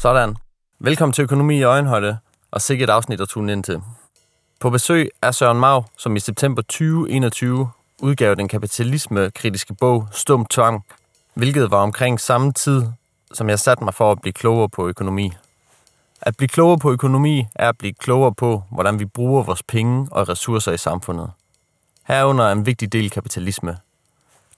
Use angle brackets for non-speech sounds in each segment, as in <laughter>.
Sådan. Velkommen til Økonomi i Øjenhøjde, og sikkert et afsnit at tune ind til. På besøg er Søren Mau, som i september 2021 udgav den kapitalisme-kritiske bog Stum Tvang, hvilket var omkring samme tid, som jeg satte mig for at blive klogere på økonomi. At blive klogere på økonomi er at blive klogere på, hvordan vi bruger vores penge og ressourcer i samfundet. Herunder er en vigtig del kapitalisme.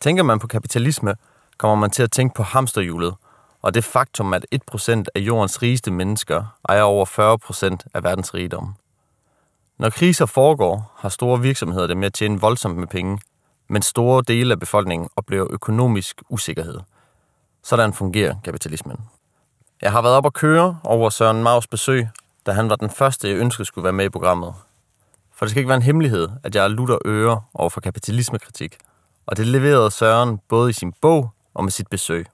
Tænker man på kapitalisme, kommer man til at tænke på hamsterhjulet, og det faktum, at 1% af jordens rigeste mennesker ejer over 40% af verdens rigdom. Når kriser foregår, har store virksomheder det med at tjene voldsomt med penge, men store dele af befolkningen oplever økonomisk usikkerhed. Sådan fungerer kapitalismen. Jeg har været op og køre over Søren Maus besøg, da han var den første, jeg ønskede skulle være med i programmet. For det skal ikke være en hemmelighed, at jeg er lutter øre over for kapitalismekritik, og det leverede Søren både i sin bog og med sit besøg.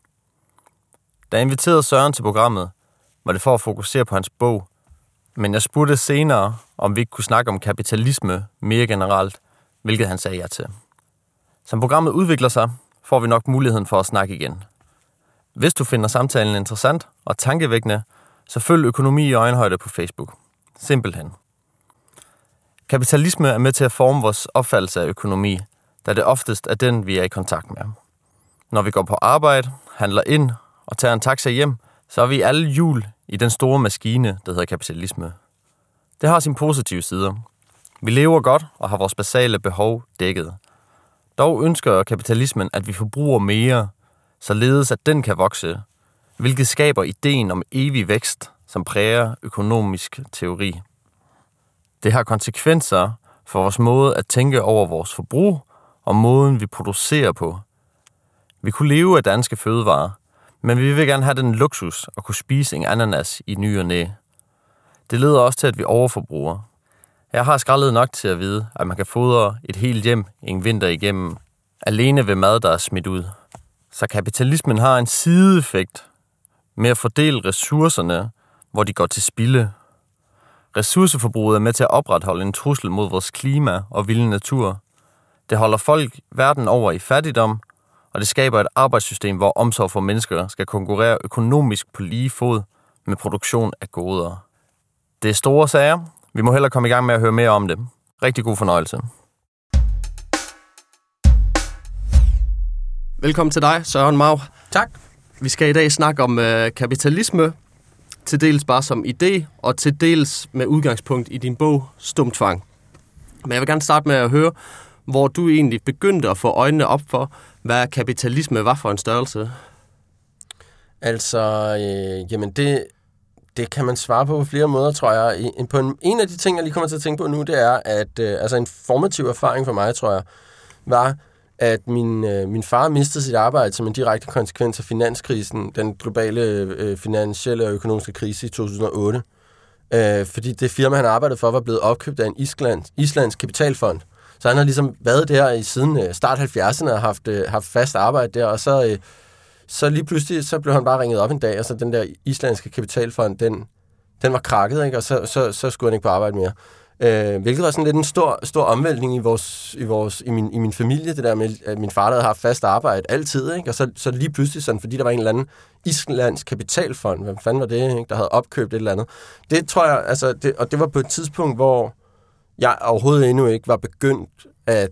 Da jeg inviterede Søren til programmet, var det for at fokusere på hans bog, men jeg spurgte senere, om vi ikke kunne snakke om kapitalisme mere generelt, hvilket han sagde ja til. Som programmet udvikler sig, får vi nok muligheden for at snakke igen. Hvis du finder samtalen interessant og tankevækkende, så følg Økonomi i Øjenhøjde på Facebook. Simpelthen. Kapitalisme er med til at forme vores opfattelse af økonomi, da det oftest er den, vi er i kontakt med. Når vi går på arbejde, handler ind og tager en taxa hjem, så er vi alle jul i den store maskine, der hedder kapitalisme. Det har sine positive sider. Vi lever godt og har vores basale behov dækket. Dog ønsker kapitalismen, at vi forbruger mere, således at den kan vokse, hvilket skaber ideen om evig vækst, som præger økonomisk teori. Det har konsekvenser for vores måde at tænke over vores forbrug og måden, vi producerer på. Vi kunne leve af danske fødevarer, men vi vil gerne have den luksus at kunne spise en ananas i ny og næ. Det leder også til, at vi overforbruger. Jeg har skrællet nok til at vide, at man kan fodre et helt hjem en vinter igennem, alene ved mad, der er smidt ud. Så kapitalismen har en sideeffekt med at fordele ressourcerne, hvor de går til spilde. Ressourceforbruget er med til at opretholde en trussel mod vores klima og vilde natur. Det holder folk verden over i fattigdom, og det skaber et arbejdssystem, hvor omsorg for mennesker skal konkurrere økonomisk på lige fod med produktion af goder. Det er store sager. Vi må hellere komme i gang med at høre mere om det. Rigtig god fornøjelse. Velkommen til dig, Søren Mau. Tak. Vi skal i dag snakke om øh, kapitalisme, til dels bare som idé, og til dels med udgangspunkt i din bog Stumtvang. Men jeg vil gerne starte med at høre, hvor du egentlig begyndte at få øjnene op for, hvad kapitalisme var for en størrelse. Altså, øh, jamen det, det kan man svare på på flere måder, tror jeg. På en, en af de ting, jeg lige kommer til at tænke på nu, det er, at øh, altså en formativ erfaring for mig, tror jeg, var, at min, øh, min far mistede sit arbejde som en direkte konsekvens af finanskrisen, den globale øh, finansielle og økonomiske krise i 2008. Øh, fordi det firma, han arbejdede for, var blevet opkøbt af en Island, islands kapitalfond. Så han har ligesom været der i siden øh, start 70'erne og haft, øh, haft fast arbejde der, og så, øh, så lige pludselig så blev han bare ringet op en dag, og så den der islandske kapitalfond, den, den var krakket, ikke? og så, så, så skulle han ikke på arbejde mere. Øh, hvilket var sådan lidt en stor, stor omvæltning i, vores, i, vores, i, min, i min familie, det der med, at min far der havde haft fast arbejde altid, ikke? og så, så lige pludselig, sådan, fordi der var en eller anden islandsk kapitalfond, hvad fanden var det, ikke? der havde opkøbt et eller andet. Det tror jeg, altså, det, og det var på et tidspunkt, hvor jeg overhovedet endnu ikke var begyndt at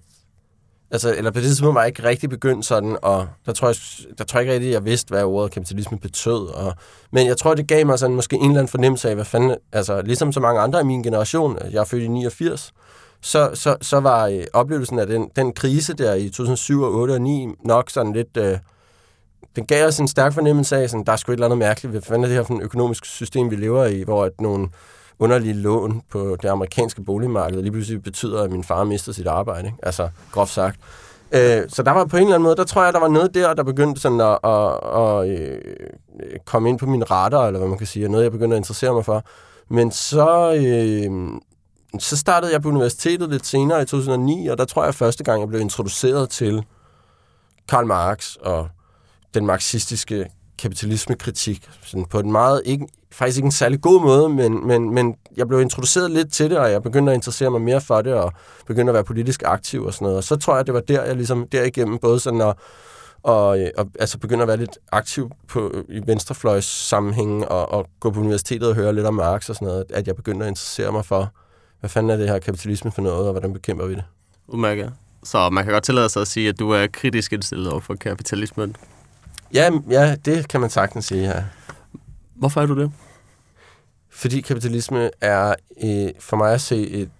Altså, eller på det tidspunkt var jeg ikke rigtig begyndt sådan, og der tror jeg, der tror jeg ikke rigtig, at jeg vidste, hvad ordet kapitalisme betød. Og, men jeg tror, det gav mig sådan måske en eller anden fornemmelse af, hvad fanden, altså ligesom så mange andre i min generation, jeg er født i 89, så, så, så var øh, oplevelsen af den, den krise der i 2007, 8 og 9 nok sådan lidt... Øh, den gav os en stærk fornemmelse af, sådan, der er sgu et eller andet mærkeligt. Hvad fanden er det her for et økonomisk system, vi lever i, hvor at nogle underlige lån på det amerikanske boligmarked lige pludselig betyder, at min far mister sit arbejde. Ikke? Altså, groft sagt. Øh, så der var på en eller anden måde, der tror jeg, der var noget der, der begyndte sådan at, at, at, at øh, komme ind på min radar, eller hvad man kan sige, noget jeg begyndte at interessere mig for. Men så, øh, så startede jeg på universitetet lidt senere i 2009, og der tror jeg første gang, jeg blev introduceret til Karl Marx og den marxistiske kapitalismekritik. Sådan på en meget, ikke, faktisk ikke en særlig god måde, men, men, men jeg blev introduceret lidt til det, og jeg begyndte at interessere mig mere for det, og begyndte at være politisk aktiv og sådan noget. Og så tror jeg, det var der, jeg ligesom derigennem både sådan at, og, og altså begynde at være lidt aktiv på, i venstrefløjs sammenhæng og, og gå på universitetet og høre lidt om Marx og sådan noget, at jeg begyndte at interessere mig for, hvad fanden er det her kapitalisme for noget, og hvordan bekæmper vi det? Udmærket. Så man kan godt tillade sig at sige, at du er kritisk indstillet over for kapitalismen. Ja, ja, det kan man sagtens sige, ja. Hvorfor er du det? Fordi kapitalisme er øh, for mig at se et,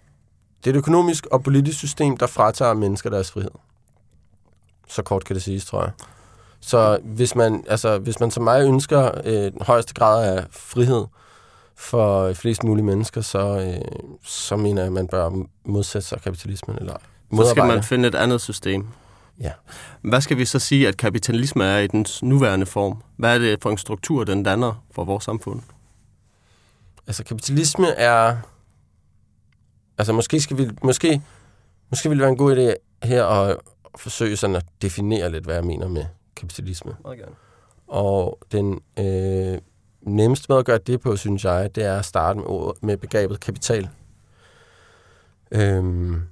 det er et økonomisk og politisk system, der fratager mennesker deres frihed. Så kort kan det siges, tror jeg. Så hvis man, altså, hvis man som mig ønsker øh, den højeste grad af frihed for flest mulige mennesker, så, øh, så mener jeg, at man bør modsætte sig kapitalismen. Eller så skal man finde et andet system. Ja. Hvad skal vi så sige, at kapitalisme er i dens nuværende form? Hvad er det for en struktur, den danner for vores samfund? Altså, kapitalisme er... Altså, måske skal vi... Måske, måske vil det være en god idé her at forsøge sådan at definere lidt, hvad jeg mener med kapitalisme. Meget gerne. Og den øh, nemmeste måde at gøre det på, synes jeg, det er at starte med, med begrebet kapital. Øhm,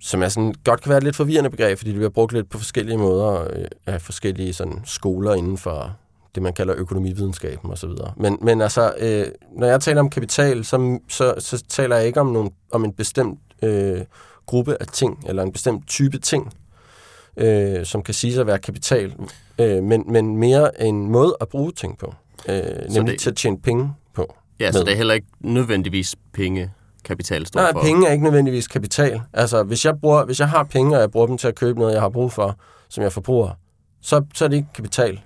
som er sådan, godt kan være et lidt forvirrende begreb, fordi det bliver brugt lidt på forskellige måder øh, af forskellige sådan, skoler inden for det, man kalder økonomividenskaben osv. Men, men altså, øh, når jeg taler om kapital, så, så, så taler jeg ikke om, nogen, om en bestemt øh, gruppe af ting, eller en bestemt type ting, øh, som kan sige at være kapital, øh, men, men mere en måde at bruge ting på, øh, nemlig det... til at tjene penge på. Ja, med. så det er heller ikke nødvendigvis penge, kapital står Nej, for. penge er ikke nødvendigvis kapital. Altså, hvis jeg, bruger, hvis jeg har penge, og jeg bruger dem til at købe noget, jeg har brug for, som jeg forbruger, så, så er det ikke kapital.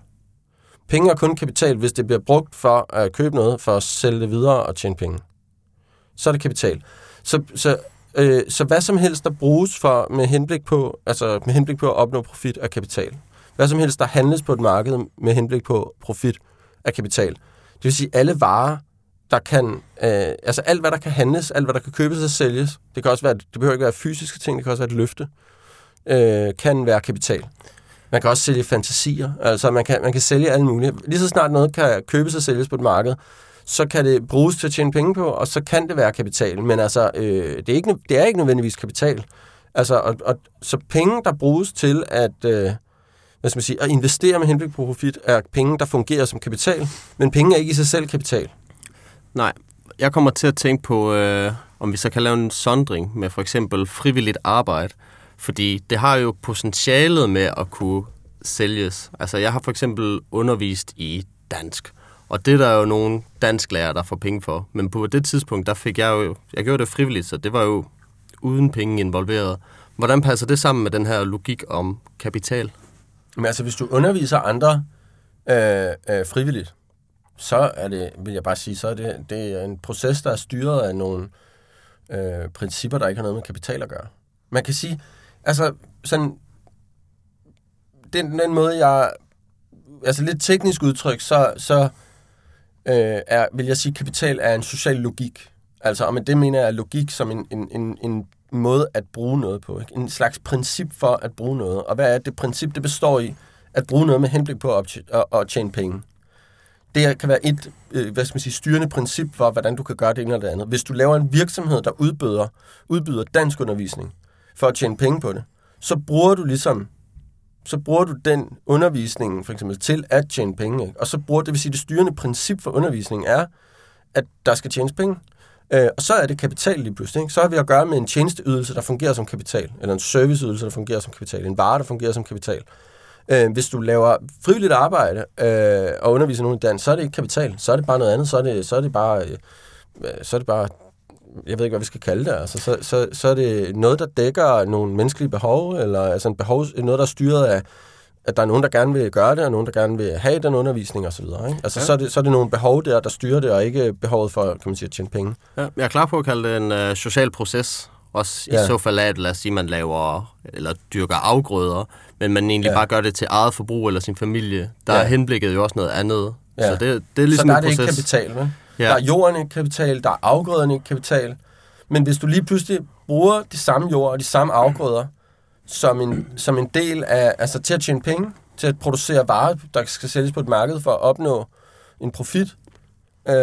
Penge er kun kapital, hvis det bliver brugt for at købe noget, for at sælge det videre og tjene penge. Så er det kapital. Så, så, øh, så hvad som helst, der bruges for med henblik på, altså med henblik på at opnå profit af kapital. Hvad som helst, der handles på et marked med henblik på profit af kapital. Det vil sige, alle varer, der kan, øh, altså alt hvad der kan handles, alt hvad der kan købes og sælges, det kan også være, det behøver ikke være fysiske ting, det kan også være et løfte, øh, kan være kapital. Man kan også sælge fantasier, altså man kan, man kan sælge alle mulige. Lige så snart noget kan købes og sælges på et marked, så kan det bruges til at tjene penge på, og så kan det være kapital. Men altså, øh, det, er ikke, det er ikke nødvendigvis kapital. Altså, og, og, så penge, der bruges til at, øh, hvad skal man sige, at investere med henblik på profit, er penge, der fungerer som kapital, men penge er ikke i sig selv kapital. Nej, jeg kommer til at tænke på, øh, om vi så kan lave en sondring med for eksempel frivilligt arbejde. Fordi det har jo potentialet med at kunne sælges. Altså, jeg har for eksempel undervist i dansk. Og det der er jo nogle dansklærer, der får penge for. Men på det tidspunkt, der fik jeg jo... Jeg gjorde det frivilligt, så det var jo uden penge involveret. Hvordan passer det sammen med den her logik om kapital? Men altså, hvis du underviser andre øh, øh, frivilligt, så er det, vil jeg bare sige, så er det, det er en proces, der er styret af nogle øh, principper, der ikke har noget med kapital at gøre. Man kan sige, altså sådan, den, den måde, jeg, altså lidt teknisk udtryk, så, så øh, er, vil jeg sige, kapital er en social logik. Altså, og med det mener jeg logik som en, en, en, en måde at bruge noget på. Ikke? En slags princip for at bruge noget. Og hvad er det princip? Det består i at bruge noget med henblik på at, at, at tjene penge. Det kan være et øh, hvad skal man sige, styrende princip for, hvordan du kan gøre det ene eller det andet. Hvis du laver en virksomhed, der udbyder, udbyder dansk undervisning for at tjene penge på det, så bruger du ligesom så bruger du den undervisning for eksempel til at tjene penge. Ikke? Og så bruger det vil sige, det styrende princip for undervisningen er, at der skal tjenes penge. Øh, og så er det kapital lige pludselig. Ikke? Så har vi at gøre med en tjenesteydelse, der fungerer som kapital, eller en serviceydelse, der fungerer som kapital, en vare, der fungerer som kapital. Øh, hvis du laver frivilligt arbejde øh, og underviser nogen i dans, så er det ikke kapital. Så er det bare noget andet. Så er det, så er det bare... Øh, så er det bare jeg ved ikke, hvad vi skal kalde det. Altså, så, så, så er det noget, der dækker nogle menneskelige behov, eller altså en behov, noget, der er styret af, at der er nogen, der gerne vil gøre det, og nogen, der gerne vil have den undervisning osv. Ikke? Altså, ja. så, er det, så er det nogle behov der, der styrer det, og ikke behovet for, kan man sige, at tjene penge. Ja, jeg er klar på at kalde det en uh, social proces. Også ja. i så fald at, lad os sige, man laver eller dyrker afgrøder, men man egentlig ja. bare gør det til eget forbrug eller sin familie. Der ja. er henblikket jo også noget andet. Ja. Så det, det er ligesom så der er det ikke kapital, vel? Ja. Der er jorden ikke kapital, der er afgrøderne ikke kapital. Men hvis du lige pludselig bruger de samme jord og de samme afgrøder som en, som en del af, altså til at tjene penge, til at producere varer, der skal sælges på et marked for at opnå en profit, øh,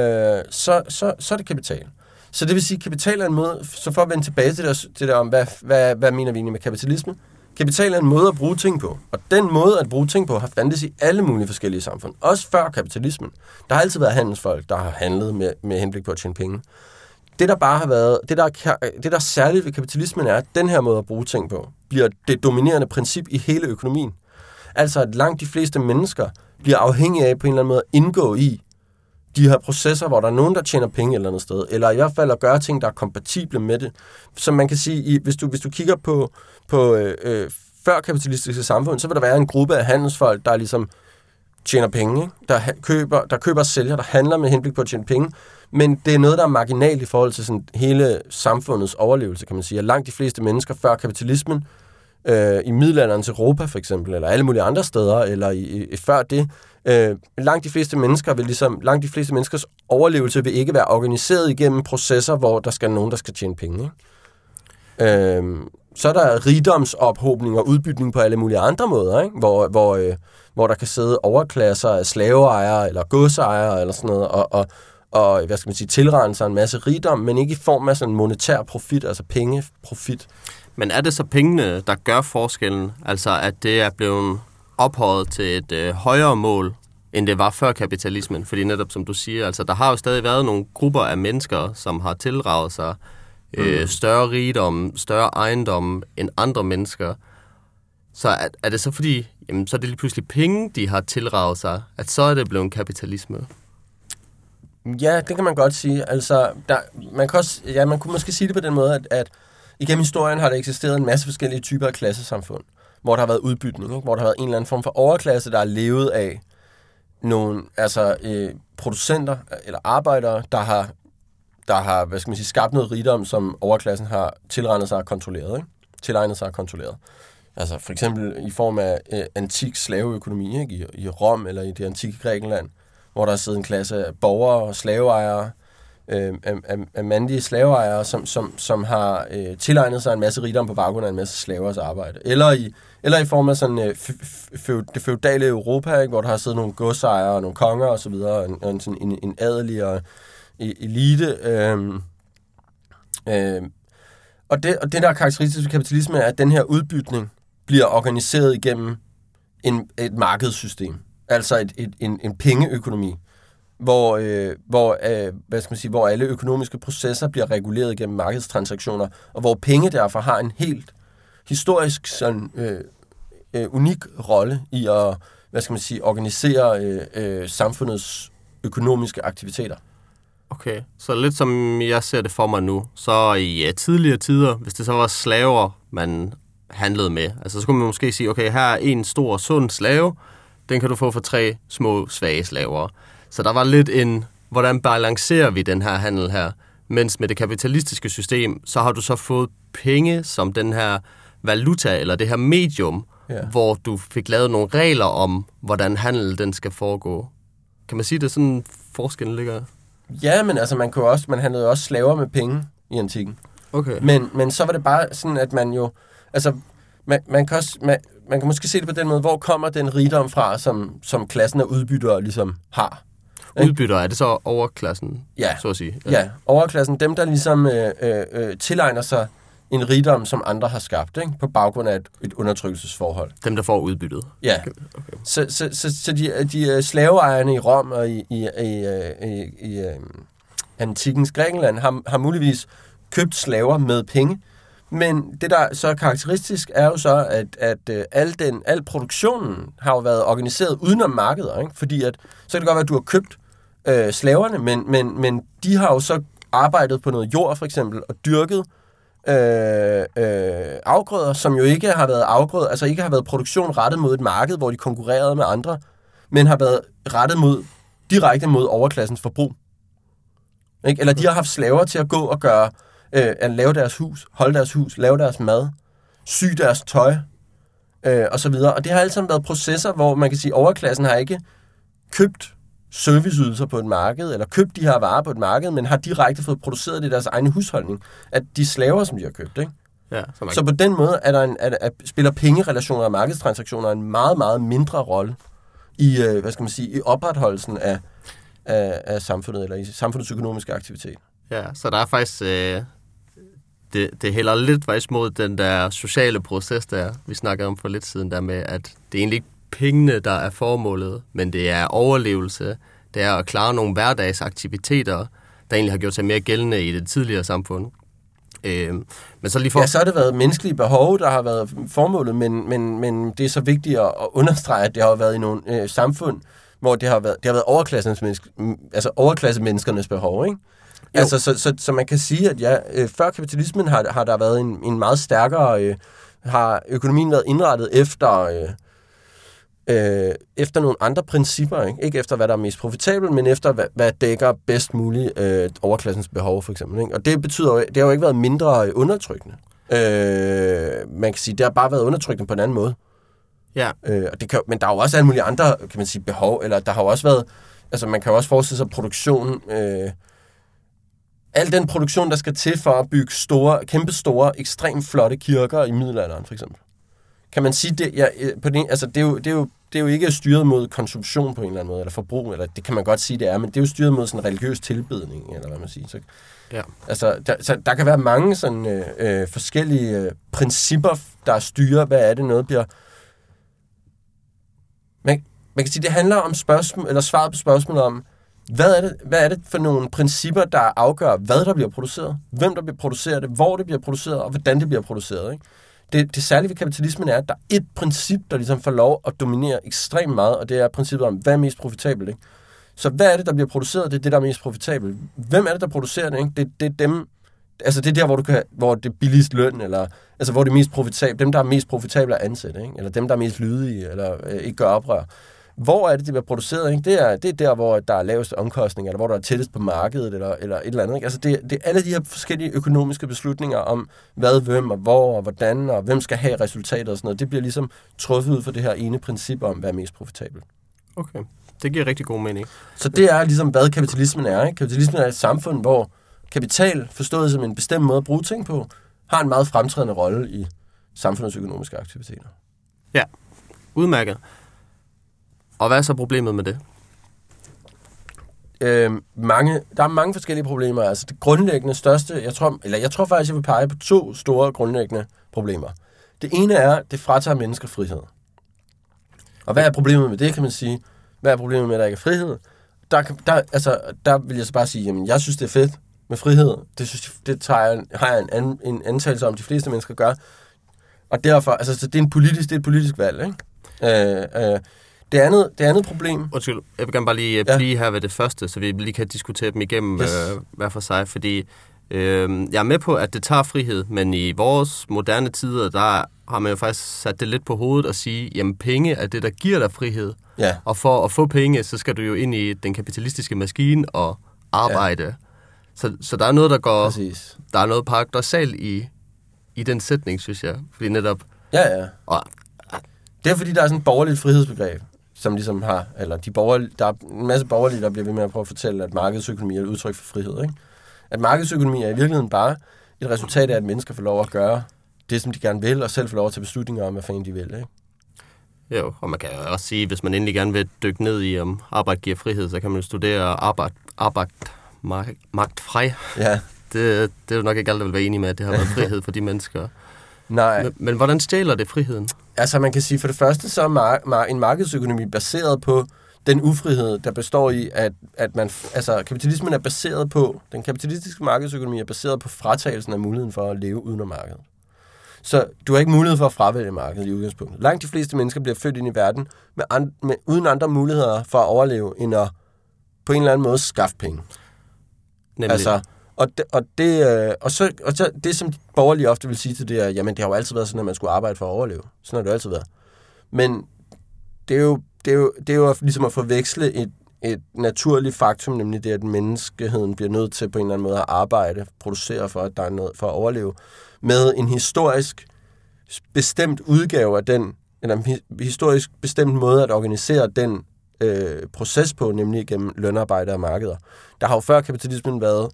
så, så, så er det kapital. Så det vil sige, at kapital er en måde, så for at vende tilbage til det, til det om, hvad, hvad, hvad mener vi egentlig med kapitalisme? Kapital er en måde at bruge ting på, og den måde at bruge ting på har fandtes i alle mulige forskellige samfund. Også før kapitalismen. Der har altid været handelsfolk, der har handlet med, med henblik på at tjene penge. Det der bare har været, det der, er- det der er særligt ved kapitalismen er, at den her måde at bruge ting på, bliver det dominerende princip i hele økonomien. Altså at langt de fleste mennesker bliver afhængige af på en eller anden måde at indgå i de her processer, hvor der er nogen, der tjener penge et eller andet sted, eller i hvert fald at gøre ting, der er kompatible med det. Som man kan sige, i, hvis, du, hvis du kigger på, på øh, øh før kapitalistiske samfund, så vil der være en gruppe af handelsfolk, der ligesom tjener penge, ikke? Der, køber, der køber og sælger, der handler med henblik på at tjene penge, men det er noget, der er marginalt i forhold til sådan hele samfundets overlevelse, kan man sige. Og langt de fleste mennesker før kapitalismen, øh, i middelalderens Europa for eksempel, eller alle mulige andre steder, eller i, i, før det, øh, langt de fleste mennesker vil ligesom, langt de fleste menneskers overlevelse vil ikke være organiseret igennem processer, hvor der skal nogen, der skal tjene penge. Ikke? Øh, så er der rigdomsophobning og udbytning på alle mulige andre måder, ikke? Hvor, hvor, øh, hvor der kan sidde overklasser af slaveejere eller godsejere eller sådan noget, og, og, og hvad skal man sige, tilrende sig en masse rigdom, men ikke i form af sådan monetær profit, altså pengeprofit. Men er det så pengene, der gør forskellen? Altså, at det er blevet ophøjet til et øh, højere mål, end det var før kapitalismen? Fordi netop som du siger, altså, der har jo stadig været nogle grupper af mennesker, som har tilraget sig øh, større rigdom, større ejendom end andre mennesker. Så er, er det så fordi, jamen, så er det lige pludselig penge, de har tilraget sig, at så er det blevet kapitalisme? Ja, det kan man godt sige. Altså, der, man, kan også, ja, man kunne måske sige det på den måde, at, at igennem historien har der eksisteret en masse forskellige typer af klassesamfund, hvor der har været udbytning, ikke? hvor der har været en eller anden form for overklasse, der er levet af nogle altså, øh, producenter eller arbejdere, der har, der har hvad skal man sige, skabt noget rigdom, som overklassen har tilregnet sig og kontrolleret. Ikke? Tilegnet sig og kontrolleret. Altså for eksempel i form af øh, antik slaveøkonomi ikke? I, i Rom eller i det antikke Grækenland, hvor der er en klasse af borgere og slaveejere, øh, af, af, af mandlige slaveejere, som, som, som har øh, tilegnet sig en masse rigdom på baggrund af en masse slavers arbejde. Eller i, eller i form af sådan, øh, f- f- f- det feudale Europa, ikke, hvor der har siddet nogle godsejere og nogle konger osv., og, så videre, og en, og en, sådan en, en adelig og e-, elite. Øh, øh, og, det, og det, der er karakteristisk ved kapitalisme, er, at den her udbytning bliver organiseret igennem en, et markedssystem. Altså et, et, en, en pengeøkonomi, hvor, øh, hvor, øh, hvad skal man sige, hvor alle økonomiske processer bliver reguleret gennem markedstransaktioner, og hvor penge derfor har en helt historisk sådan, øh, øh, unik rolle i at hvad skal man sige, organisere øh, øh, samfundets økonomiske aktiviteter. Okay, så lidt som jeg ser det for mig nu, så i ja, tidligere tider, hvis det så var slaver, man handlede med, altså så kunne man måske sige, okay, her er en stor, sund slave, den kan du få for tre små, svage slaver. Så der var lidt en, hvordan balancerer vi den her handel her? Mens med det kapitalistiske system, så har du så fået penge som den her valuta, eller det her medium, Ja. ja. hvor du fik lavet nogle regler om, hvordan handel den skal foregå. Kan man sige, det er sådan forskellen ligger? Ja, men altså, man, kunne også, man handlede også slaver med penge i antikken. Okay. Men, men så var det bare sådan, at man jo... Altså, man, man, kan også, man, man kan måske se det på den måde, hvor kommer den rigdom fra, som, som klassen af udbyttere ligesom har. Udbytter, er det så overklassen, Ja. så at sige? Ja, overklassen, dem der ligesom øh, øh, øh, tilegner sig en rigdom, som andre har skabt, ikke? på baggrund af et, et undertrykkelsesforhold. Dem, der får udbyttet. Ja, Okay. så, så, så, så de, de øh, slaveejerne i Rom og i, i, i, øh, i, i øh, antikens Grækenland har, har muligvis købt slaver med penge. Men det, der så er karakteristisk, er jo så, at, at øh, al, den, al produktionen har jo været organiseret udenom markeder. Ikke? Fordi at, så kan det godt være, at du har købt øh, slaverne, men, men, men de har jo så arbejdet på noget jord, for eksempel, og dyrket øh, øh, afgrøder, som jo ikke har været afgrøder, altså ikke har været produktion rettet mod et marked, hvor de konkurrerede med andre, men har været rettet mod direkte mod overklassens forbrug. Ikke? Eller de har haft slaver til at gå og gøre, øh, at lave deres hus, holde deres hus, lave deres mad, sy deres tøj, øh, og så videre. Og det har alt sammen været processer, hvor man kan sige, at overklassen har ikke købt serviceydelser på et marked, eller købt de her varer på et marked, men har direkte fået produceret det i deres egen husholdning, at de slaver, som de har købt. Ikke? Ja, så Så på den måde er der en, er, er, spiller pengerelationer og markedstransaktioner en meget, meget mindre rolle i, øh, hvad skal man sige, i opretholdelsen af, af, af samfundet, eller i samfundets økonomiske aktivitet. Ja, så der er faktisk... Øh, det, det hælder lidt faktisk mod den der sociale proces, der vi snakkede om for lidt siden, der med, at det er egentlig ikke pengene, der er formålet, men det er overlevelse, det er at klare nogle hverdagsaktiviteter, der egentlig har gjort sig mere gældende i det tidligere samfund. Øh, men så lige for... Ja, så har det været menneskelige behov, der har været formålet, men, men, men det er så vigtigt at, understrege, at det har været i nogle øh, samfund, hvor det har været, det har været overklassens menneske, altså overklassemenneskernes behov, ikke? Jo. Altså, så, så, så man kan sige, at ja, øh, før kapitalismen har, har der været en, en meget stærkere, øh, har økonomien været indrettet efter, øh, øh, efter nogle andre principper, ikke? ikke efter hvad der er mest profitabelt, men efter hvad, hvad dækker bedst muligt øh, overklassens behov, for eksempel. Ikke? Og det betyder jo, det har jo ikke været mindre undertrykkende. Øh, man kan sige, det har bare været undertrykkende på en anden måde. Ja. Øh, og det kan, men der er jo også alle mulige andre, kan man sige, behov, eller der har jo også været, altså man kan jo også forestille sig produktion, øh, al den produktion, der skal til for at bygge store, kæmpe store, ekstremt flotte kirker i middelalderen, for eksempel. Kan man sige, det, ja, øh, på den, altså det, er jo, det, er jo, det er jo ikke styret mod konsumtion på en eller anden måde, eller forbrug, eller det kan man godt sige, det er, men det er jo styret mod sådan en religiøs tilbedning, eller hvad man siger. Så, Ja. Altså, der, så der kan være mange sådan øh, øh, forskellige øh, principper, der styrer, hvad er det noget bliver... Man, man kan sige, det handler om spørgsmål, eller svaret på spørgsmålet om, hvad er, det, hvad er det for nogle principper, der afgør, hvad der bliver produceret, hvem der bliver produceret det, hvor det bliver produceret, og hvordan det bliver produceret. Ikke? Det, det særlige ved kapitalismen er, at der er et princip, der ligesom får lov at dominere ekstremt meget, og det er princippet om, hvad er mest profitabelt. Ikke? Så hvad er det, der bliver produceret? Det er det, der er mest profitabelt. Hvem er det, der producerer det? Ikke? Det, det er dem, altså det er der, hvor, du kan, hvor det er billigst løn, eller altså hvor det er mest profitabelt, dem, der er mest profitable at ansætte, ikke? eller dem, der er mest lydige, eller øh, ikke gør oprør. Hvor er det, det bliver produceret? Ikke? Det, er, det er der, hvor der er lavest omkostning, eller hvor der er tættest på markedet, eller, eller et eller andet. Ikke? Altså det, det er alle de her forskellige økonomiske beslutninger om, hvad, hvem og hvor og hvordan, og hvem skal have resultatet og sådan noget. Det bliver ligesom truffet ud fra det her ene princip om, hvad er mest profitabelt. Okay. Det giver rigtig god mening. Så det er ligesom, hvad kapitalismen er. Ikke? Kapitalismen er et samfund, hvor kapital, forstået som en bestemt måde at bruge ting på, har en meget fremtrædende rolle i samfundets økonomiske aktiviteter. Ja, udmærket. Og hvad er så problemet med det? Øh, mange, der er mange forskellige problemer. Altså det grundlæggende største, jeg tror, eller jeg tror faktisk, jeg vil pege på to store grundlæggende problemer. Det ene er, det fratager mennesker frihed. Og hvad er problemet med det, kan man sige? Hvad er problemet med, at der ikke er frihed? Der, kan- der, altså, der vil jeg så bare sige, jamen, jeg synes, det er fedt med frihed. Det, synes, det tager jeg, har jeg en, an, en antagelse om, de fleste mennesker gør. Og derfor, altså, så det er en politisk, det er et politisk valg, ikke? Øh, øh, det, andet, det andet problem, Undskyld, jeg vil gerne bare lige Ja. ja. blive her ved det første, så vi lige kan diskutere dem igennem yes. øh, hver for sig, fordi øh, jeg er med på, at det tager frihed, men i vores moderne tider, der har man jo faktisk sat det lidt på hovedet og sige, jamen penge er det, der giver dig frihed. ja, Og for at få penge, så skal du jo ind i den kapitalistiske maskine og arbejde. Ja. Så, så der er noget, der går, præcis. der er noget paradoxalt i, i den sætning, synes jeg. Fordi netop, Ja, ja. og, Det er fordi, der er sådan et borgerligt frihedsbegreb, som ligesom har, eller de borgerlige, der er en masse borgerlige, der bliver ved med at prøve at fortælle, at markedsøkonomi er et udtryk for frihed. Ikke? At markedsøkonomi er i virkeligheden bare et resultat af, at mennesker får lov at gøre det, som de gerne vil, og selv får lov at tage beslutninger om, hvad fanden de vil. Ikke? Jo, og man kan jo også sige, hvis man endelig gerne vil dykke ned i, om arbejde giver frihed, så kan man jo studere arbejde, arbejde magt, magtfrej. Ja, <laughs> Det, det er jo nok ikke alle, der vil være enige med, at det har været <laughs> frihed for de mennesker. nej. Men, men hvordan stjæler det friheden? Altså man kan sige, for det første så er mar- mar- en markedsøkonomi baseret på den ufrihed, der består i, at, at man, altså kapitalismen er baseret på, den kapitalistiske markedsøkonomi er baseret på fratagelsen af muligheden for at leve uden om markedet. Så du har ikke mulighed for at fravælge markedet i udgangspunktet. Langt de fleste mennesker bliver født ind i verden med, an, med uden andre muligheder for at overleve, end at på en eller anden måde skaffe penge. Nemlig, Altså, og, det, og, det, øh, og, så, og så det, som de borgerlige ofte vil sige til det, er, jamen det har jo altid været sådan, at man skulle arbejde for at overleve. Sådan har det jo altid været. Men det er jo, det er jo, det er jo ligesom at forveksle et, et naturligt faktum, nemlig det, at menneskeheden bliver nødt til på en eller anden måde at arbejde, producere for, at der er noget for at overleve, med en historisk bestemt udgave af den, eller en historisk bestemt måde at organisere den øh, proces på, nemlig gennem lønarbejde og markeder. Der har jo før kapitalismen været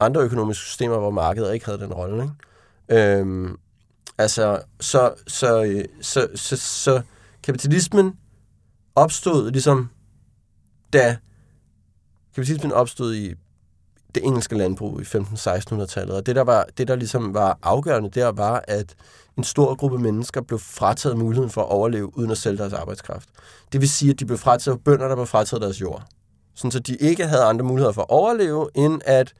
andre økonomiske systemer, hvor markedet ikke havde den rolle. Ikke? Øhm, altså, så, så, øh, så, så, så kapitalismen opstod ligesom, da kapitalismen opstod i det engelske landbrug i 15-1600-tallet. Og det der, var, det, der ligesom var afgørende der, var, at en stor gruppe mennesker blev frataget muligheden for at overleve uden at sælge deres arbejdskraft. Det vil sige, at de blev frataget bønder, der blev frataget deres jord. Sådan så de ikke havde andre muligheder for at overleve, end at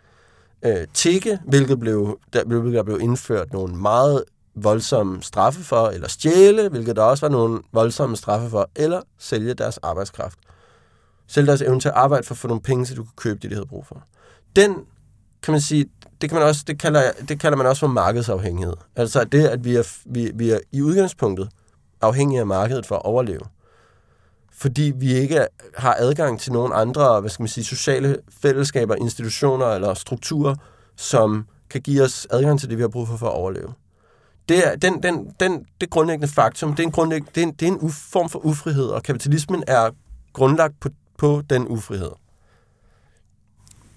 øh, tikke, hvilket blev, der, hvilket der blev indført nogle meget voldsomme straffe for, eller stjæle, hvilket der også var nogle voldsomme straffe for, eller sælge deres arbejdskraft. Sælge deres evne til at arbejde for at få nogle penge, så du kan købe det, de havde brug for. Den, kan man sige, det, kan man også, det, kalder, det kalder man også for markedsafhængighed. Altså det, at vi er, vi, vi er i udgangspunktet afhængige af markedet for at overleve. Fordi vi ikke har adgang til nogle andre, hvad skal man sige, sociale fællesskaber, institutioner eller strukturer, som kan give os adgang til det, vi har brug for for at overleve. Det er, den, den, den, det grundlæggende faktum, det er en, grundlæg, det er en, det er en form for ufrihed, og kapitalismen er grundlagt på, på den ufrihed.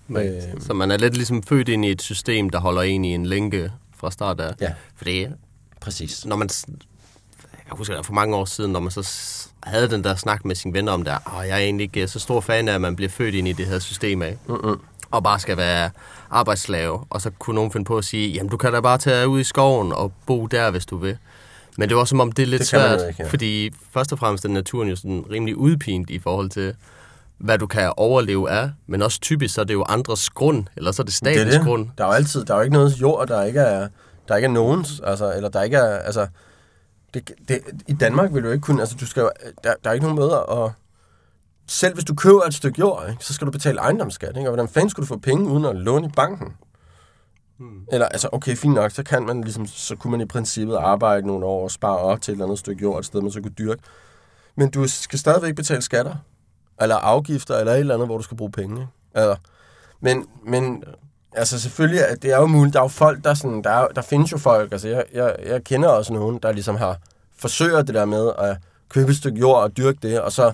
Øh, så man er lidt ligesom født ind i et system, der holder en i en lænke fra start af. Ja. Fordi Præcis. når man... Jeg husker det for mange år siden, når man så havde den der snak med sine venner om det, og jeg er egentlig ikke så stor fan af, at man bliver født ind i det her system af, Mm-mm. og bare skal være arbejdsslave, og så kunne nogen finde på at sige, jamen du kan da bare tage ud i skoven og bo der, hvis du vil. Men det var som om, det er lidt Det svært, ikke, ja. fordi først og fremmest er naturen jo sådan rimelig udpint i forhold til, hvad du kan overleve af, men også typisk så er det jo andres grund, eller så er det statens det er det. grund. Der er jo altid, der er jo ikke noget jord, der ikke er, der ikke er nogens, altså, eller der ikke er, altså, det, det, i Danmark vil du ikke kunne, altså, du skal der, der er ikke nogen måder at, selv hvis du køber et stykke jord, ikke, så skal du betale ejendomsskat, ikke? og hvordan fanden skulle du få penge uden at låne i banken? Hmm. Eller, altså, okay, fint nok, så kan man ligesom, så kunne man i princippet arbejde nogle år og spare op til et eller andet stykke jord, et sted, man så kunne dyrke. Men du skal stadigvæk betale skatter, eller afgifter, eller et eller andet, hvor du skal bruge penge, ikke? Altså, men, men altså selvfølgelig, at det er jo muligt. Der er jo folk, der sådan, der, er, der findes jo folk, altså jeg, jeg, jeg kender også nogen, der ligesom har forsøger det der med at købe et stykke jord og dyrke det, og så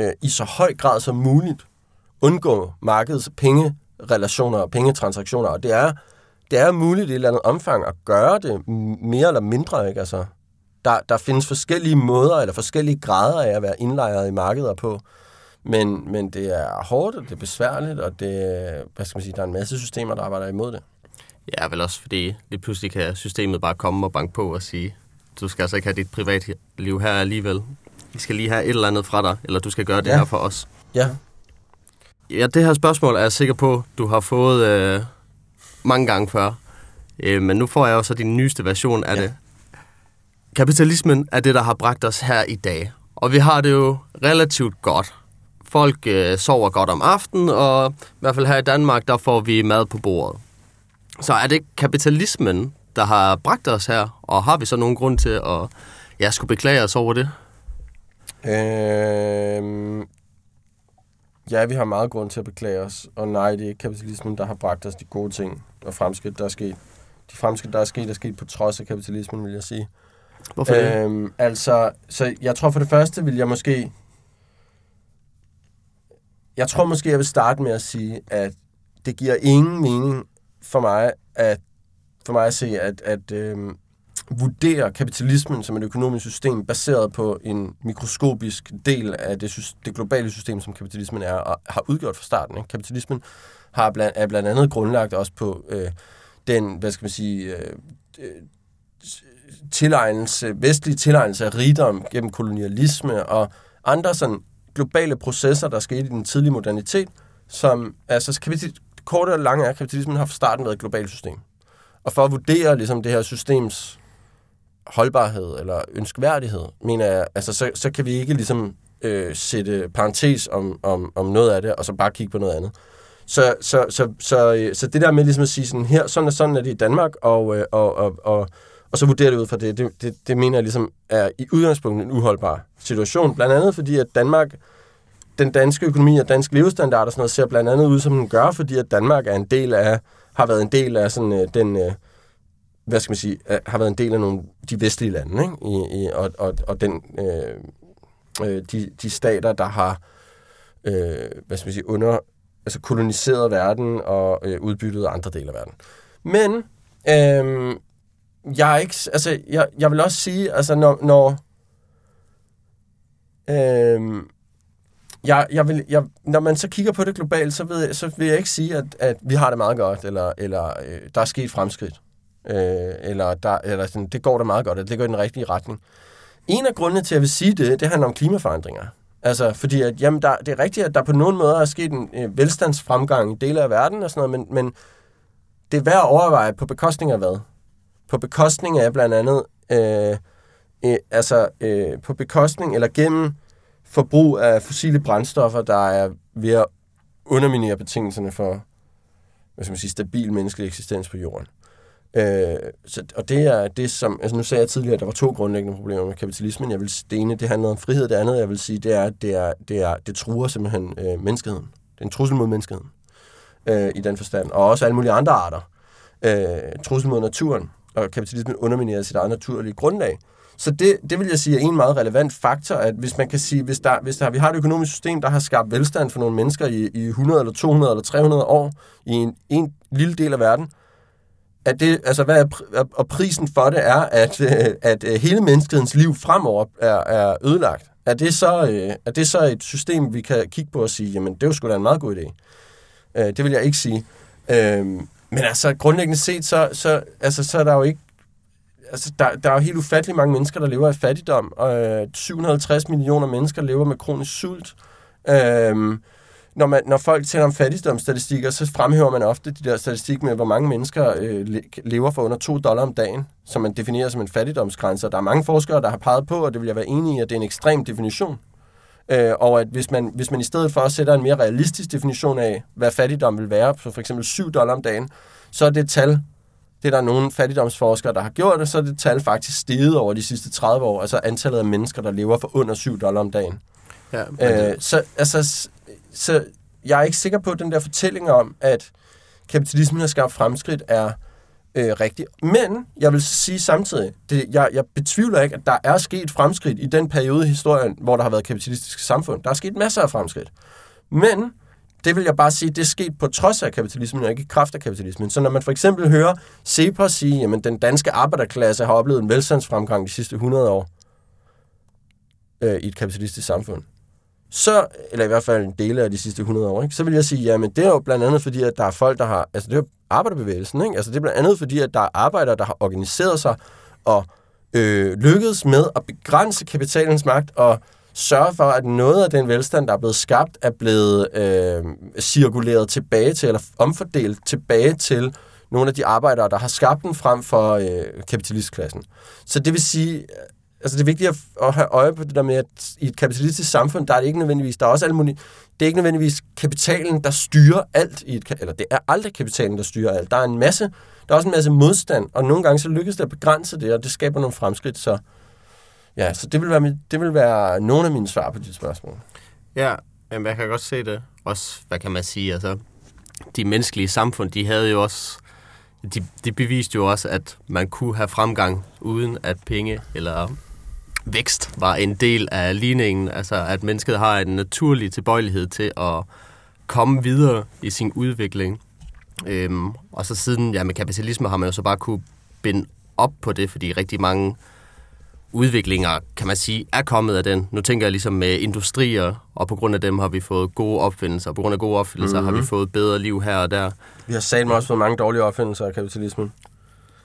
øh, i så høj grad som muligt undgå markedets pengerelationer og pengetransaktioner. Og det er, det er muligt i et eller andet omfang at gøre det mere eller mindre, ikke? Altså, der, der findes forskellige måder eller forskellige grader af at være indlejret i markeder på. Men, men det er hårdt, og det er besværligt, og det, hvad skal man sige, der er en masse systemer, der arbejder imod det. Ja, vel også fordi lige pludselig kan systemet bare komme og banke på og sige, du skal altså ikke have dit privatliv her alligevel. Vi skal lige have et eller andet fra dig, eller du skal gøre det Ja. her for os. Ja, Ja, det her spørgsmål er jeg sikker på, du har fået øh, mange gange før. Øh, men nu får jeg jo så din nyeste version af Ja. det. Kapitalismen er det, der har bragt os her i dag. Og vi har det jo relativt godt. Folk øh, sover godt om aftenen, og i hvert fald her i Danmark, der får vi mad på bordet. Så er det kapitalismen, der har bragt os her, og har vi så nogen grund til at ja, skulle beklage os over det? Øhm, ja, vi har meget grund til at beklage os. Og nej, det er ikke kapitalismen, der har bragt os de gode ting og fremskridt, der er sket. De fremskridt, der er sket, er sket på trods af kapitalismen, vil jeg sige. Hvorfor øh, det? Øhm, altså, så jeg tror for det første vil jeg måske... Jeg tror måske, jeg vil starte med at sige, at det giver ingen mening for mig at, for mig at se, at, at øh, vurdere kapitalismen som et økonomisk system baseret på en mikroskopisk del af det, det globale system, som kapitalismen er og har udgjort fra starten. Ikke? Kapitalismen har blandt, er blandt andet grundlagt også på øh, den, hvad skal man sige, øh, øh tilegnelse, vestlige tilegnelse af rigdom gennem kolonialisme og andre sådan globale processer, der skete i den tidlige modernitet, som, altså, kort korte og lange er, kapitalismen har fra starten været et globalt system. Og for at vurdere ligesom, det her systems holdbarhed eller ønskværdighed, mener jeg, altså, så, så kan vi ikke ligesom øh, sætte parentes om, om, om noget af det, og så bare kigge på noget andet. Så, så, så, så, så, så det der med ligesom at sige sådan her, sådan er, sådan er det i Danmark, og, øh, og, og, og, og så vurdere det ud fra det, det, det, det mener jeg ligesom er i udgangspunktet en uholdbar situation. Blandt andet fordi, at Danmark, den danske økonomi og dansk levestandard og sådan noget, ser blandt andet ud, som den gør, fordi at Danmark er en del af, har været en del af sådan øh, den, øh, hvad skal man sige, øh, har været en del af nogle, de vestlige lande, ikke? I, i, og, og, og den, øh, øh, de, de stater, der har, øh, hvad skal man sige, under, altså koloniseret verden og øh, udbyttet andre dele af verden. Men øh, jeg er ikke, altså jeg, jeg vil også sige, altså når, når øhm, jeg, jeg vil, jeg, når man så kigger på det globalt, så, ved, jeg, så vil jeg ikke sige, at, at vi har det meget godt, eller, eller øh, der er sket fremskridt, øh, eller, der, eller sådan, det går da meget godt, eller det går i den rigtige retning. En af grundene til, at jeg vil sige det, det handler om klimaforandringer. Altså, fordi at, jamen, der, det er rigtigt, at der på nogen måde er sket en øh, velstandsfremgang i dele af verden og sådan noget, men, men det er værd at overveje på bekostning af hvad? På bekostning af blandt andet, øh, øh, altså øh, på bekostning eller gennem forbrug af fossile brændstoffer, der er ved at underminere betingelserne for hvad skal man sige, stabil menneskelig eksistens på jorden. Øh, så, og det er det, som... Altså nu sagde jeg tidligere, at der var to grundlæggende problemer med kapitalismen. Jeg vil, det ene, det handler om frihed. Det andet, jeg vil sige, det er, at det, er, det, er, det truer simpelthen øh, menneskeheden. Det er en trussel mod menneskeheden øh, i den forstand. Og også alle mulige andre arter. Øh, trussel mod naturen. Og kapitalismen underminerer sit eget naturlige grundlag. Så det, det vil jeg sige er en meget relevant faktor, at hvis man kan sige, hvis, der, hvis der, vi har et økonomisk system, der har skabt velstand for nogle mennesker i, i 100 eller 200 eller 300 år i en, en lille del af verden, at det, altså hvad er, og prisen for det er, at, øh, at øh, hele menneskehedens liv fremover er, er ødelagt. Er det, så, øh, er det så et system, vi kan kigge på og sige, jamen det er jo sgu da en meget god idé. Det vil jeg ikke sige. Øhm, men altså grundlæggende set, så, så, altså, så er der jo ikke altså, der, der er jo helt ufattelig mange mennesker, der lever i fattigdom, og øh, 750 millioner mennesker lever med kronisk sult. Øhm, når, man, når folk taler om fattigdomsstatistikker, så fremhæver man ofte de der statistik med, hvor mange mennesker øh, lever for under 2 dollar om dagen, som man definerer som en fattigdomsgrænse. Og der er mange forskere, der har peget på, og det vil jeg være enig i, at det er en ekstrem definition. Øh, og at hvis man, hvis man i stedet for sætter en mere realistisk definition af, hvad fattigdom vil være, så for eksempel 7 dollar om dagen, så er det tal, det er der nogle fattigdomsforskere, der har gjort det, så er det tal faktisk steget over de sidste 30 år, altså antallet af mennesker, der lever for under 7 dollar om dagen. Ja, øh, så altså, så jeg er ikke sikker på, at den der fortælling om, at kapitalismen har skabt fremskridt, er øh, rigtigt. Men jeg vil sige samtidig, det, jeg, jeg betvivler ikke, at der er sket fremskridt i den periode i historien, hvor der har været kapitalistiske samfund. Der er sket masser af fremskridt. Men det vil jeg bare sige, det er sket på trods af kapitalismen, og ikke i kraft af kapitalismen. Så når man for eksempel hører Cepos sige, at den danske arbejderklasse har oplevet en velstandsfremgang de sidste 100 år øh, i et kapitalistisk samfund, så, eller i hvert fald en del af de sidste 100 år, ikke? så vil jeg sige, jamen det er jo blandt andet fordi, at der er folk, der har, altså det er arbejderbevægelsen, ikke? altså det er blandt andet fordi, at der er arbejdere, der har organiseret sig og øh, lykkedes med at begrænse kapitalens magt og sørge for, at noget af den velstand, der er blevet skabt, er blevet øh, cirkuleret tilbage til, eller omfordelt tilbage til nogle af de arbejdere, der har skabt den frem for øh, kapitalistklassen. Så det vil sige, altså det er vigtigt at have øje på det der med, at i et kapitalistisk samfund, der er det ikke nødvendigvis, der er også alle mulige, det er ikke nødvendigvis kapitalen, der styrer alt i et, eller det er aldrig kapitalen, der styrer alt. Der er en masse, der er også en masse modstand, og nogle gange så lykkes det at begrænse det, og det skaber nogle fremskridt, så ja, så det vil være, det vil være nogle af mine svar på dit spørgsmål. Ja, men jeg kan godt se det. Også, hvad kan man sige, altså, de menneskelige samfund, de havde jo også de, de beviste jo også, at man kunne have fremgang uden at penge eller vækst var en del af ligningen. Altså, at mennesket har en naturlig tilbøjelighed til at komme videre i sin udvikling. Øhm, og så siden, ja, med kapitalisme har man jo så bare kunne binde op på det, fordi rigtig mange udviklinger, kan man sige, er kommet af den. Nu tænker jeg ligesom med industrier, og på grund af dem har vi fået gode opfindelser. På grund af gode opfindelser mm-hmm. har vi mhm. fået bedre liv her og der. Vi har sagt også fået mange dårlige opfindelser af kapitalismen.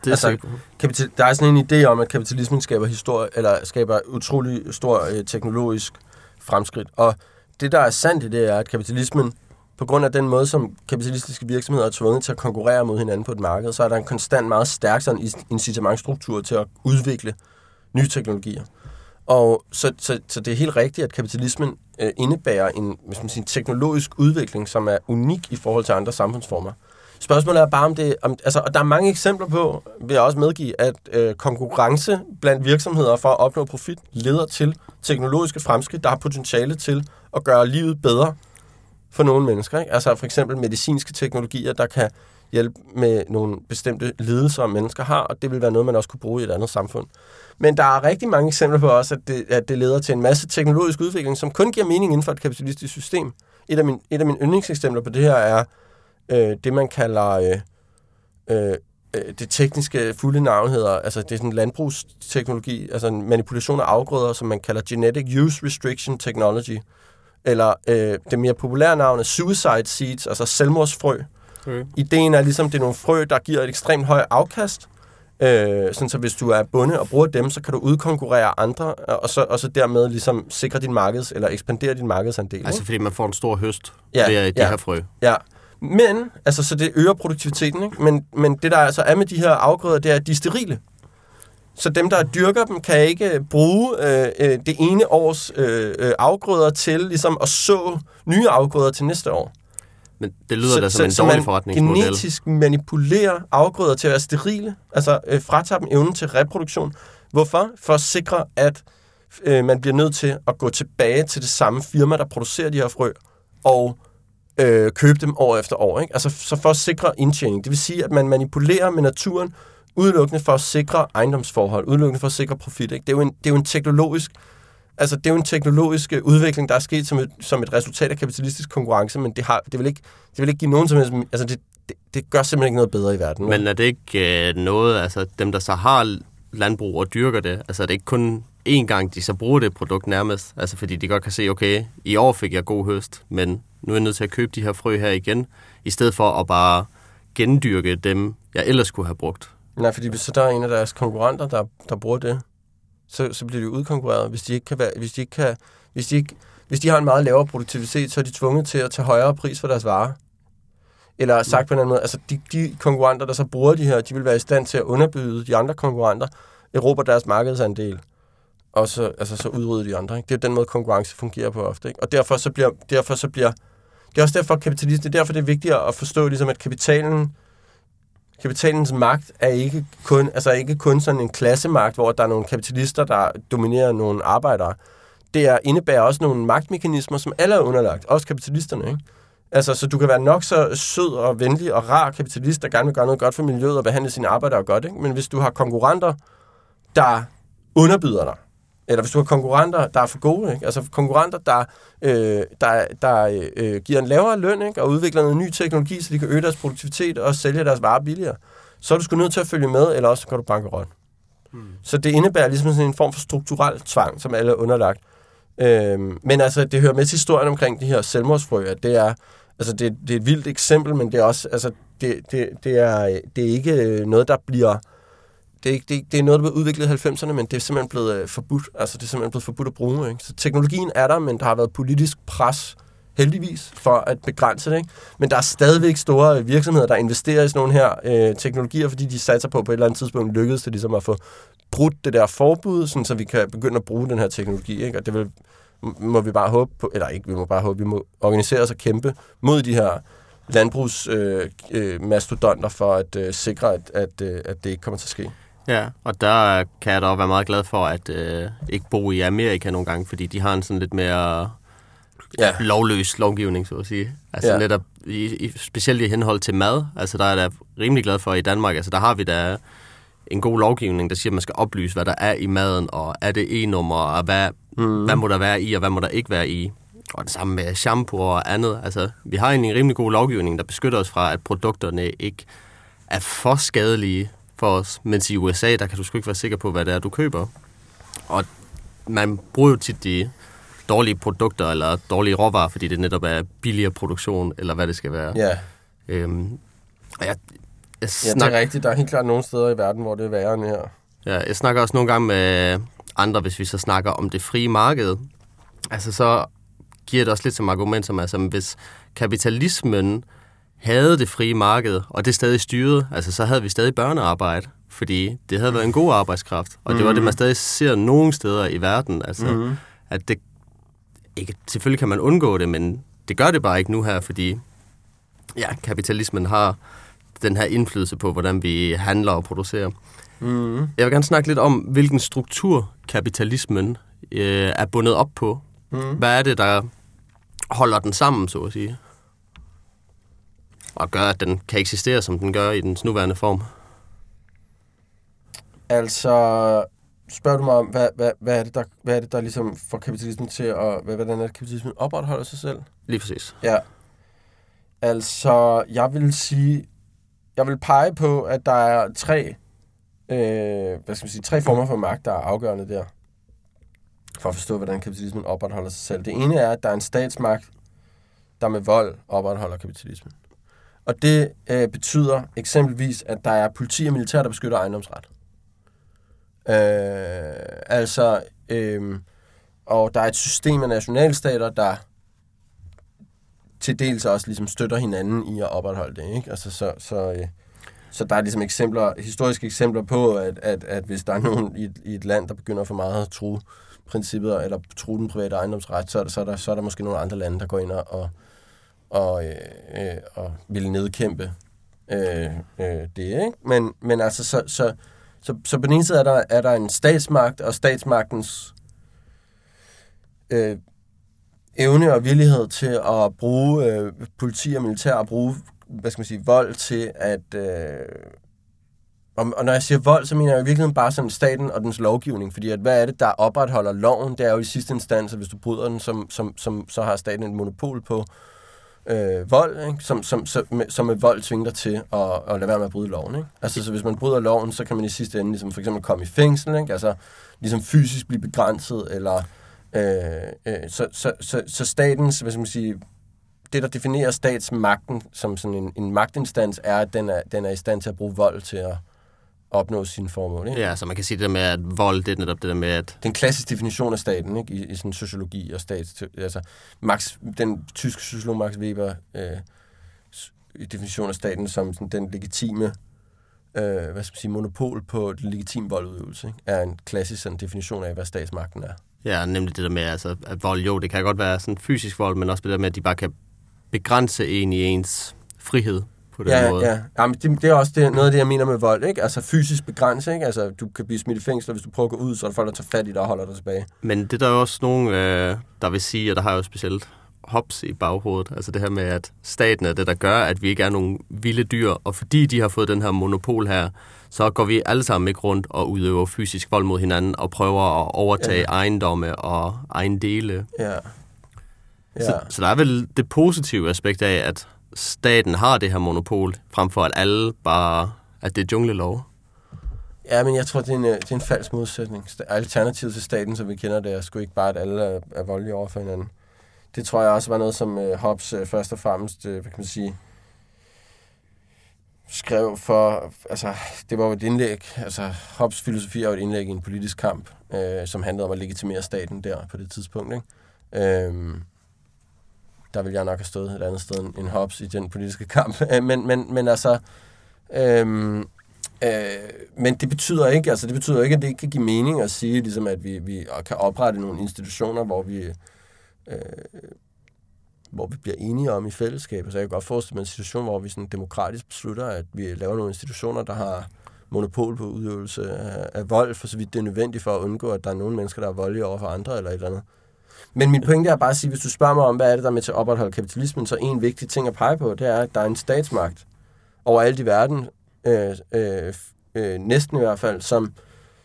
Det er altså, kapital, der er sådan en idé om, at kapitalismen skaber, historie, eller skaber utrolig stor øh, teknologisk fremskridt. Og det, der er sandt i det, er, at kapitalismen, på grund af den måde, som kapitalistiske virksomheder er tvunget til at konkurrere mod hinanden på et marked, så er der en konstant meget stærk sådan incitamentstruktur til at udvikle nye teknologier. Og så, så, så det er helt rigtigt, at kapitalismen øh, indebærer en hvis man siger, teknologisk udvikling, som er unik i forhold til andre samfundsformer. Spørgsmålet er bare, om det... Om, altså, og der er mange eksempler på, vil jeg også medgive, at øh, konkurrence blandt virksomheder for at opnå profit leder til teknologiske fremskridt, der har potentiale til at gøre livet bedre for nogle mennesker. Ikke? Altså for eksempel medicinske teknologier, der kan hjælpe med nogle bestemte lidelser, mennesker har, og det vil være noget, man også kunne bruge i et andet samfund. Men der er rigtig mange eksempler på også, at det, at det leder til en masse teknologisk udvikling, som kun giver mening inden for et kapitalistisk system. Et af, min, et af mine yndlingseksempler på det her er øh, det, man kalder øh, øh, øh, det tekniske fulde navn hedder, altså det er sådan landbrugsteknologi, altså en manipulation af afgrøder, som man kalder Genetic Use Restriction Technology. eller øh, det mere populære navn er suicide seeds, altså selvmordsfrø. Okay. Ideen er ligesom, det er nogle frø, der giver et ekstremt højt afkast, øh, sådan så hvis du er bunde og bruger dem, så kan du udkonkurrere andre, og så, og så dermed ligesom sikre din markeds, eller ekspandere din markedsandel. Altså fordi man får en stor høst ja, ved de ja. her frø. Ja, men, altså, så det øger produktiviteten, ikke? Men, men det, der altså er med de her afgrøder, det er, at de er sterile. Så dem, der dyrker dem, kan ikke bruge øh, øh, det ene års øh, øh, afgrøder til ligesom at så nye afgrøder til næste år. Men det lyder da som en så dårlig man forretningsmodel. genetisk manipulerer afgrøder til at være sterile, altså øh, fratager dem evnen til reproduktion. Hvorfor? For at sikre, at øh, man bliver nødt til at gå tilbage til det samme firma, der producerer de her frø, og øh, købe dem år efter år. Ikke? Altså så for at sikre indtjening. Det vil sige, at man manipulerer med naturen udelukkende for at sikre ejendomsforhold, udelukkende for at sikre profit. Ikke? Det, er jo en, det er jo en teknologisk Altså, det er jo en teknologisk øh, udvikling, der er sket som et, som et resultat af kapitalistisk konkurrence, men det, har, det, vil ikke, det vil ikke give nogen som helst... Altså, det, det, det gør simpelthen ikke noget bedre i verden. Men er det ikke øh, noget, altså dem, der så har landbrug og dyrker det, altså er det ikke kun én gang, de så bruger det produkt nærmest? Altså fordi de godt kan se, okay, i år fik jeg god høst, men nu er jeg nødt til at købe de her frø her igen, i stedet for at bare gendyrke dem, jeg ellers kunne have brugt. Nej, fordi hvis så der er en af deres konkurrenter, der, der bruger det, så, så bliver de udkonkurreret. Hvis de ikke kan være, hvis de ikke kan, hvis de ikke, hvis de har en meget lavere produktivitet, så er de tvunget til at tage højere pris for deres varer. Eller sagt på en anden måde, altså de, de konkurrenter, der så bruger de her, de vil være i stand til at underbyde de andre konkurrenter, erobre deres markedsandel, og så, altså, så udrydde de andre. Ikke? Det er den måde, konkurrence fungerer på ofte. Ikke? Og derfor så bliver, derfor så bliver det er også derfor, kapitalist, det er derfor, det er vigtigt at forstå, ligesom, at kapitalen, kapitalens magt er ikke kun, altså ikke kun sådan en klassemagt, hvor der er nogle kapitalister, der dominerer nogle arbejdere. Det er, indebærer også nogle magtmekanismer, som alle er underlagt, også kapitalisterne. Ikke? Altså, så du kan være nok så sød og venlig og rar kapitalist, der gerne vil gøre noget godt for miljøet og behandle sine arbejdere godt. Ikke? Men hvis du har konkurrenter, der underbyder dig, eller hvis du har konkurrenter, der er for gode, ikke? altså konkurrenter, der, øh, der, der øh, giver en lavere løn ikke? og udvikler noget ny teknologi, så de kan øge deres produktivitet og sælge deres varer billigere, så er du sgu nødt til at følge med, eller også går du bankerot. Hmm. Så det indebærer ligesom sådan en form for strukturel tvang, som alle er underlagt. Øhm, men altså, det hører med til historien omkring de her selvmordsfrø, at det er, altså det, det er et vildt eksempel, men det er også, altså det, det, det, er, det er ikke noget, der bliver, det er, det, er- det er noget, der blev udviklet i 90'erne, men det er simpelthen blevet øh, forbudt, altså det er simpelthen blevet forbudt at bruge, ikke? Så teknologien er der, men der har været politisk pres, heldigvis, for at begrænse det, ikke? Men der er stadigvæk store øh, virksomheder, der investerer i sådan nogle her øh, teknologier, fordi de satser på, på et eller andet tidspunkt lykkedes det ligesom at få brudt det der forbud, sådan, så vi kan begynde at bruge den her teknologi, ikke? Og det vil, må vi bare håbe på, eller ikke, vi må bare håbe, vi må organisere os og kæmpe mod de her landbrugsmastodonter øh, øh, mastodonter for at øh, sikre, at, at, øh, at det ikke kommer til at ske. Ja, og der kan jeg da også være meget glad for at øh, ikke bo i Amerika nogle gange, fordi de har en sådan lidt mere Ja. lovløs lovgivning, så at sige. Altså Ja. netop, i, i, specielt i henhold til mad, altså der er jeg da rimelig glad for i Danmark, altså der har vi da en god lovgivning, der siger, at man skal oplyse, hvad der er i maden, og er det e-nummer, og hvad, mm. hvad må der være i, og hvad må der ikke være i. Og det samme med shampoo og andet. Altså, vi har egentlig en rimelig god lovgivning, der beskytter os fra, at produkterne ikke er for skadelige for os. Mens i USA, der kan du sgu ikke være sikker på, hvad det er, du køber. Og man bruger jo tit de dårlige produkter eller dårlige råvarer, fordi det netop er billigere produktion, eller hvad det skal være. Ja, Øhm, og jeg, jeg, ja snak, det er rigtigt. Der er helt klart nogle steder i verden, hvor det er værre end her. ja, jeg snakker også nogle gange med andre, hvis vi så snakker om det frie marked. Altså så giver det også lidt som argument, som altså, hvis kapitalismen havde det frie marked, og det stadig styrede, altså så havde vi stadig børnearbejde, fordi det havde været en god arbejdskraft, og det var det, man stadig ser nogle steder i verden, altså Mhm. at det ikke, selvfølgelig kan man undgå det, men det gør det bare ikke nu her, fordi ja, kapitalismen har den her indflydelse på, hvordan vi handler og producerer. Mm. Jeg vil gerne snakke lidt om, hvilken struktur kapitalismen øh, er bundet op på. Mm. Hvad er det, der holder den sammen, så at sige? Og gør, at den kan eksistere, som den gør i dens nuværende form. Altså, spørger du mig om, hvad, hvad, hvad, er det, der, hvad er det, der ligesom får kapitalismen til at... Hvad, hvordan er det, kapitalismen opretholder sig selv? Lige præcis. Ja. Altså, jeg vil sige... Jeg vil pege på, at der er tre... Øh, hvad skal man sige? Tre former for magt, der er afgørende der. for at forstå, hvordan kapitalismen opretholder sig selv. Det ene er, at der er en statsmagt, der med vold opretholder kapitalismen. Og det øh, betyder eksempelvis, at der er politi og militær, der beskytter ejendomsret. Øh, altså, øh, og der er et system af nationalstater, der til dels også ligesom støtter hinanden i at opretholde det. Ikke? Altså, så, så, øh, så der er ligesom eksempler, historiske eksempler på, at, at, at hvis der er nogen i et, i et land, der begynder for meget at tro princippet, eller tro den private ejendomsret, så er, der, så, er der, så er der måske nogle andre lande, der går ind og, og, øh, øh, og vil nedkæmpe øh, øh, det. Ikke? Men, men altså, så, så, så, så på den ene side er der, er der en statsmagt, og statsmagtens øh, evne og villighed til at bruge øh, politi og militær og bruge hvad skal man sige, vold til at... Øh, og, og når jeg siger vold, så mener jeg i virkeligheden bare sådan staten og dens lovgivning, fordi at, hvad er det, der opretholder loven? Det er jo i sidste instans, at hvis du bryder den, som, som, som, så har staten et monopol på øh, Øh, vold, ikke? Som, som, som, med, som med vold tvinger dig til at, at lade være med at bryde loven. Ikke? Altså, så hvis man bryder loven, så kan man i sidste ende ligesom, for eksempel komme i fængsel, ikke? altså ligesom fysisk blive begrænset, eller Øh, øh, så, så, så, så statens, hvad skal man sige, det, der definerer statsmagten som sådan en, en magtinstans, er, at den er, den er i stand til at bruge vold til at opnå sine formål. Ikke? Ja, så man kan sige det der med, at vold, det er netop det der med, at... Den klassiske definition af staten, ikke? I, i sådan sociologi og stat. Altså, Max, den tyske sociolog Max Weber øh, definition af staten som sådan, den legitime øh, hvad skal man sige, monopol på den legitime voldudøvelse, ikke? er en klassisk sådan, definition af, hvad statsmagten er. Ja, nemlig det der med, altså, at vold, jo, det kan godt være sådan fysisk vold, men også det der med, at de bare kan begrænse en i ens frihed på den ja, måde. Ja, Jamen, det, det er også det, noget af det, jeg mener med vold, ikke? Altså fysisk begrænse, ikke? Altså, du kan blive smidt i fængsel, hvis du prøver at gå ud, så er der folk, der tager fat i dig og holder dig tilbage. Men det er der jo også nogen, øh, der vil sige, og der har jeg jo specielt hops i baghovedet. Altså det her med, at staten er det, der gør, at vi ikke er nogen vilde dyr. Og fordi de har fået den her monopol her, så går vi alle sammen ikke rundt og udøver fysisk vold mod hinanden og prøver at overtage ja. ejendomme og egen dele. Ja. ja. Så, så der er vel det positive aspekt af, at staten har det her monopol, frem for at alle bare, at det er junglelov. Ja, men jeg tror, det er en, øh, det er en falsk modsætning. Alternativet til staten, som vi kender det, er sgu ikke bare, at alle er, er voldelige over for hinanden. Det tror jeg også var noget, som øh, Hobbes øh, først og fremmest, hvad kan man sige, skrev for, altså, det var jo et indlæg, altså, Hobbes filosofi er jo et indlæg i en politisk kamp, øh, som handlede om at legitimere staten der på det tidspunkt, ikke? Øhm, der ville jeg nok have stået et andet sted end Hobbes i den politiske kamp, <laughs> øh, men, men, men altså, øhm, øh, men det betyder ikke, altså det betyder ikke, at det ikke kan give mening at sige, ligesom at vi, vi kan oprette nogle institutioner, hvor vi øh, hvor vi bliver enige om i fællesskab. Så jeg kan godt forestille mig en situation, hvor vi sådan demokratisk beslutter, at vi laver nogle institutioner, der har monopol på udøvelse af, af vold, for så vidt det er nødvendigt for at undgå, at der er nogle mennesker, der er voldelige over for andre eller et eller andet. Men min pointe er bare at sige, hvis du spørger mig om, hvad er det, der er med til at opretholde kapitalismen, så en vigtig ting at pege på, det er, at der er en statsmagt over alt i verden, øh, øh, øh, næsten i hvert fald, som,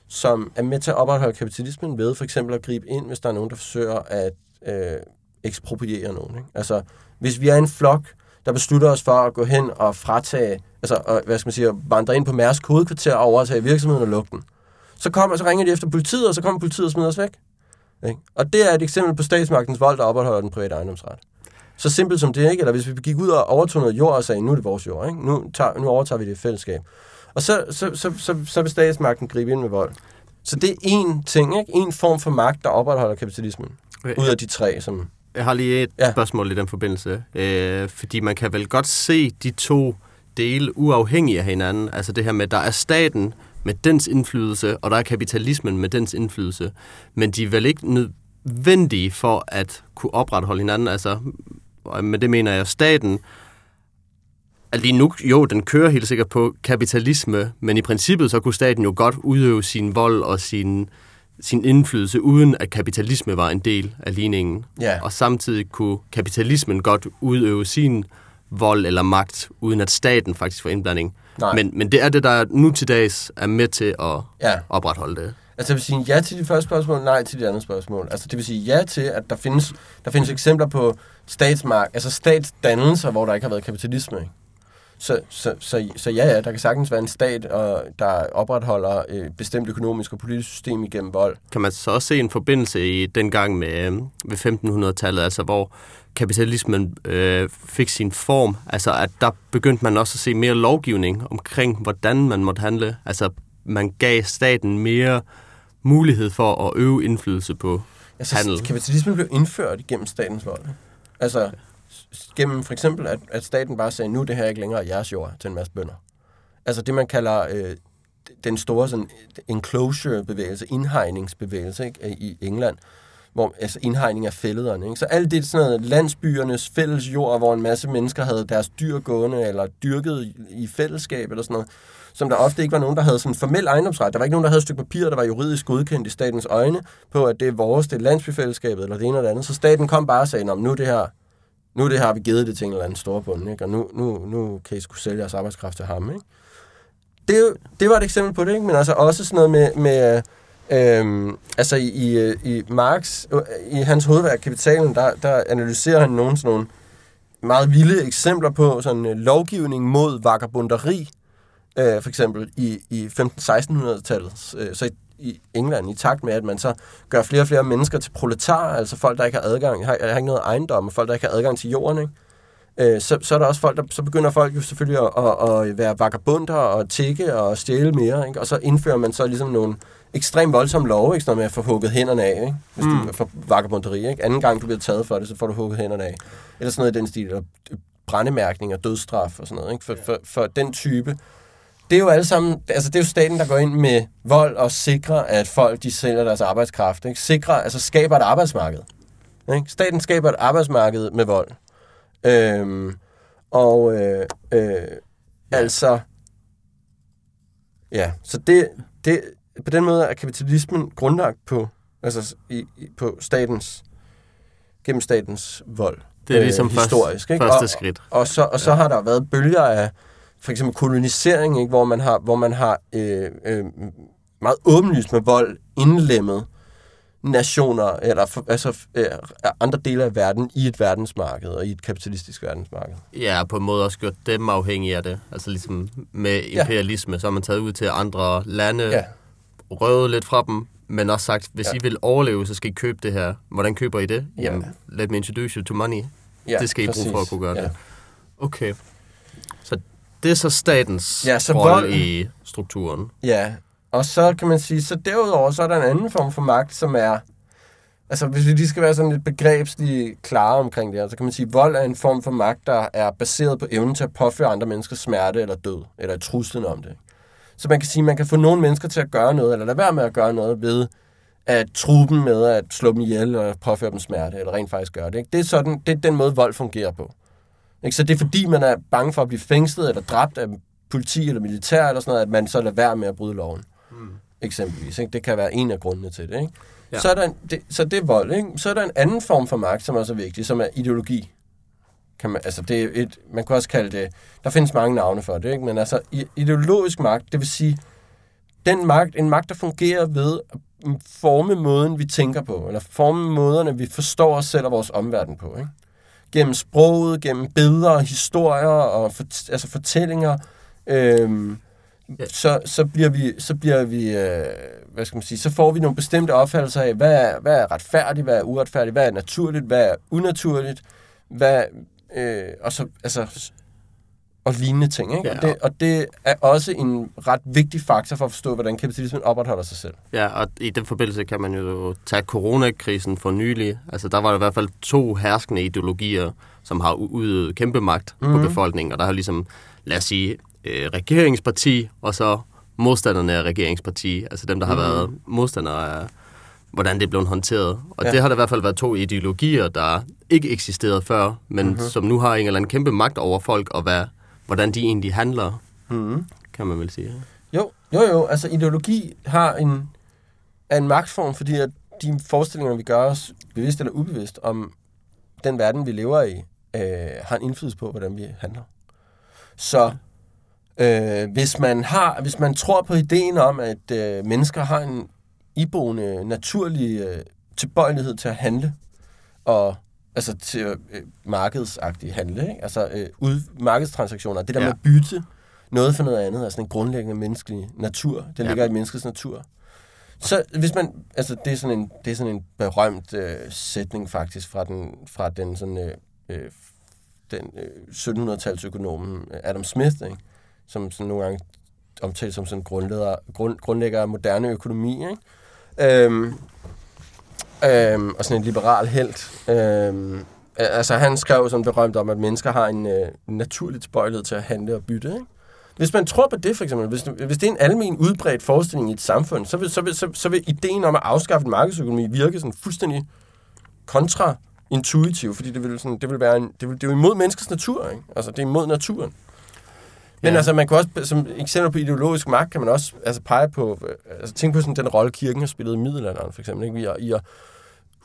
som er med til at opretholde kapitalismen ved for eksempel at gribe ind, hvis der er nogen, der forsøger at øh, ekspropriere nogen. Ikke? Altså, hvis vi er en flok, der beslutter os for at gå hen og fratage, altså, og, hvad skal man sige, vandre ind på Mærsk hovedkvarter og overtage virksomheden og lukke den, så, kommer, så ringer de efter politiet, og så kommer politiet og smider os væk. Ikke? Og det er et eksempel på statsmagtens vold, der opretholder den private ejendomsret. Så simpelt som det, ikke? Eller hvis vi gik ud og overtog noget jord og sagde, nu er det vores jord, ikke? Nu, tager, nu overtager vi det i fællesskab. Og så, så, så, så, så vil statsmagten gribe ind med vold. Så det er én ting, ikke? En form for magt, der opretholder kapitalismen. Ud af de tre, som jeg har lige et ja. spørgsmål i den forbindelse. Øh, fordi man kan vel godt se de to dele uafhængige af hinanden. Altså det her med, der er staten med dens indflydelse, og der er kapitalismen med dens indflydelse. Men de er vel ikke nødvendige for at kunne opretholde hinanden. Altså, med det mener jeg, staten at lige nu, jo, den kører helt sikkert på kapitalisme, men i princippet så kunne staten jo godt udøve sin vold og sin sin indflydelse, uden at kapitalisme var en del af ligningen. Ja. Og samtidig kunne kapitalismen godt udøve sin vold eller magt, uden at staten faktisk får indblanding. Nej. Men, men det er det, der nu til dags er med til at ja. opretholde det. Altså det vil sige ja til de første spørgsmål, nej til de andre spørgsmål. Altså det vil sige ja til, at der findes, der findes eksempler på statsmark, altså statsdannelser, hvor der ikke har været kapitalisme. Ikke? Så, så, så, så ja, ja, der kan sagtens være en stat, og der opretholder et bestemt økonomisk og politisk system igennem vold. Kan man så også se en forbindelse i den gang med, øh, ved 1500-tallet, altså hvor kapitalismen øh, fik sin form, altså at der begyndte man også at se mere lovgivning omkring, hvordan man måtte handle. Altså man gav staten mere mulighed for at øve indflydelse på altså, handel. Kapitalismen blev indført igennem statens vold. Altså gennem for eksempel, at, at staten bare sagde, nu er det her ikke længere jeres jord til en masse bønder. Altså det, man kalder øh, den store sådan, enclosure-bevægelse, indhegningsbevægelse ikke, i England, hvor, altså indhegning af fællederne. Ikke? Så alt det sådan noget landsbyernes fælles jord, hvor en masse mennesker havde deres dyr gående, eller dyrket i fællesskab, eller sådan noget, som der ofte ikke var nogen, der havde sådan formel ejendomsret. Der var ikke nogen, der havde et stykke papir, der var juridisk godkendt i statens øjne, på at det er vores, det er landsbyfællesskabet, eller det ene eller det andet. Så staten kom bare og sagde, nu er det her, nu det har vi givet det til en eller anden storbund, ikke? og nu, nu, nu kan I skulle sælge jeres arbejdskraft til ham. Ikke? Det, det var et eksempel på det, ikke? men altså også sådan noget med, med Øhm, altså i, i Marx, øh, i hans hovedværk Kapitalen, der, der analyserer han nogle sådan nogle meget vilde eksempler på sådan uh, lovgivning mod vagabunderi, øh, for eksempel i, i 15-1600-tallet. Øh, så i, i England, i takt med, at man så gør flere og flere mennesker til proletarer, altså folk, der ikke har adgang, har, har ikke noget ejendom, og folk, der ikke har adgang til jorden, ikke? Øh, så, så er der også folk, der, så begynder folk jo selvfølgelig at, at, at være vagabunder og tikke og stjæle mere, ikke? og så indfører man så ligesom nogle ekstremt voldsomme love, ikke? Sådan med at få hugget hænderne af, ikke? hvis mm. du får vagabunderi. Ikke? Anden gang, du bliver taget for det, så får du hugget hænderne af. Eller sådan noget i den stil, eller brændemærkning og dødsstraf og sådan noget. Ikke? For, for, for den type. Det er jo alle sammen, altså det er jo staten, der går ind med vold og sikrer, at folk de sælger deres arbejdskraft. Ikke? Sikrer, altså skaber et arbejdsmarked. Ikke? Staten skaber et arbejdsmarked med vold. Øhm, og øh, øh, altså, ja, så det, det, på den måde er kapitalismen grundlagt på, altså i, i, på statens, gennem statens vold. Det er ligesom øh, historisk, ikke? første skridt. Og, og, så, og så ja. har der været bølger af for eksempel kolonisering, ikke? Hvor, man har, hvor man har øh, øh, meget åbenlyst med vold indlemmet nationer, eller for, altså øh, andre dele af verden i et verdensmarked, og i et kapitalistisk verdensmarked. Ja, på en måde også gjort dem afhængige af det. Altså ligesom med imperialisme, ja. så har man taget ud til andre lande, ja. Røvet lidt fra dem, men også sagt, hvis ja. I vil overleve, så skal I købe det her. Hvordan køber I det? Ja. Jamen, let me introduce you to money. Ja, det skal I bruge for at kunne gøre ja. det. Okay. Så det er så statens ja, så rolle vold... i strukturen. Ja, og så kan man sige, så derudover, så er der en anden form for magt, som er, altså hvis vi lige skal være sådan lidt begrebsligt klare omkring det her, så kan man sige, at vold er en form for magt, der er baseret på evnen til at påføre andre mennesker smerte eller død, eller truslen om det. Så man kan sige, at man kan få nogle mennesker til at gøre noget, eller lade være med at gøre noget ved at true dem med at slå dem ihjel og påføre dem smerte, eller rent faktisk gøre det. Ikke? Det, er sådan, det er den måde, vold fungerer på. Ikke? Så det er fordi, man er bange for at blive fængslet eller dræbt af politi eller militær, eller sådan noget, at man så lader være med at bryde loven. Mm. Eksempelvis. Ikke? Det kan være en af grundene til det. Ikke? Ja. Så, er der en, det, så det er vold. Ikke? Så er der en anden form for magt, som også er vigtig, som er ideologi. Kan man, altså det er et, man kan også kalde det, der findes mange navne for det, ikke? men altså ideologisk magt, det vil sige, den magt, en magt, der fungerer ved at forme måden, vi tænker på, eller forme måderne, vi forstår os selv og vores omverden på. Ikke? Gennem sproget, gennem billeder, historier og for, altså fortællinger, øhm, ja. så, så bliver vi, så bliver vi øh, hvad skal man sige, så får vi nogle bestemte opfattelser af, hvad er, hvad er retfærdigt, hvad er uretfærdigt, hvad er naturligt, hvad er unaturligt, hvad, øh, og så, altså, og lignende ting. Ikke? Ja. Og, det, og det er også en ret vigtig faktor for at forstå, hvordan kapitalismen opretholder sig selv. Ja, og i den forbindelse kan man jo tage coronakrisen for nylig. Altså, der var der i hvert fald to herskende ideologier, som har udøvet kæmpe magt mm-hmm. på mhm. befolkningen, og der har ligesom, lad os sige, øh, regeringsparti, og så modstanderne af regeringsparti, altså dem, der har mm. været modstandere af, hvordan det blevet håndteret. Og ja. det har der i hvert fald været to ideologier, der ikke eksisterede før, men mm-hmm. som nu har en eller anden kæmpe magt over folk, og hvad, hvordan de egentlig handler, mm-hmm. kan man vel sige. Jo, jo, jo. Altså ideologi har en, er en magtform, fordi at de forestillinger, vi gør os bevidst eller ubevidst om den verden, vi lever i, øh, har en indflydelse på, hvordan vi handler. Så Øh, hvis, man har, hvis man tror på ideen om, at øh, mennesker har en iboende naturlig øh, tilbøjelighed til at handle og altså til øh, markedsagtig handle, ikke? altså øh, ud, markedstransaktioner, det der Ja. med at bytte noget for noget andet, altså en grundlæggende menneskelig natur, det Ja. ligger i menneskets natur. Så hvis man, altså det er sådan en, det er sådan en berømt øh, sætning faktisk fra den, fra den sådan, øh, øh, den øh, 1700-talsøkonomen Adam Smith, ikke? som sådan nogle gange omtalt som sådan grundlægger, grund, grundlægger af moderne økonomi, ikke? Øhm, øhm, og sådan en liberal helt. Øhm, altså han skrev sådan berømt om, at mennesker har en øh, naturlig tilbøjelighed til at handle og bytte, ikke? Hvis man tror på det, for eksempel, hvis, hvis det er en almen udbredt forestilling i et samfund, så vil, så, vil, så, så vil ideen om at afskaffe en markedsøkonomi virke sådan fuldstændig kontraintuitiv, fordi det vil, sådan, det vil være en, det, vil, det er jo imod menneskets natur, ikke? Altså, det er imod naturen. Men Ja. altså, man kan også, som eksempel på ideologisk magt, kan man også altså, pege på, øh, altså tænke på sådan den rolle, kirken har spillet i middelalderen, for eksempel, ikke? I, at, i at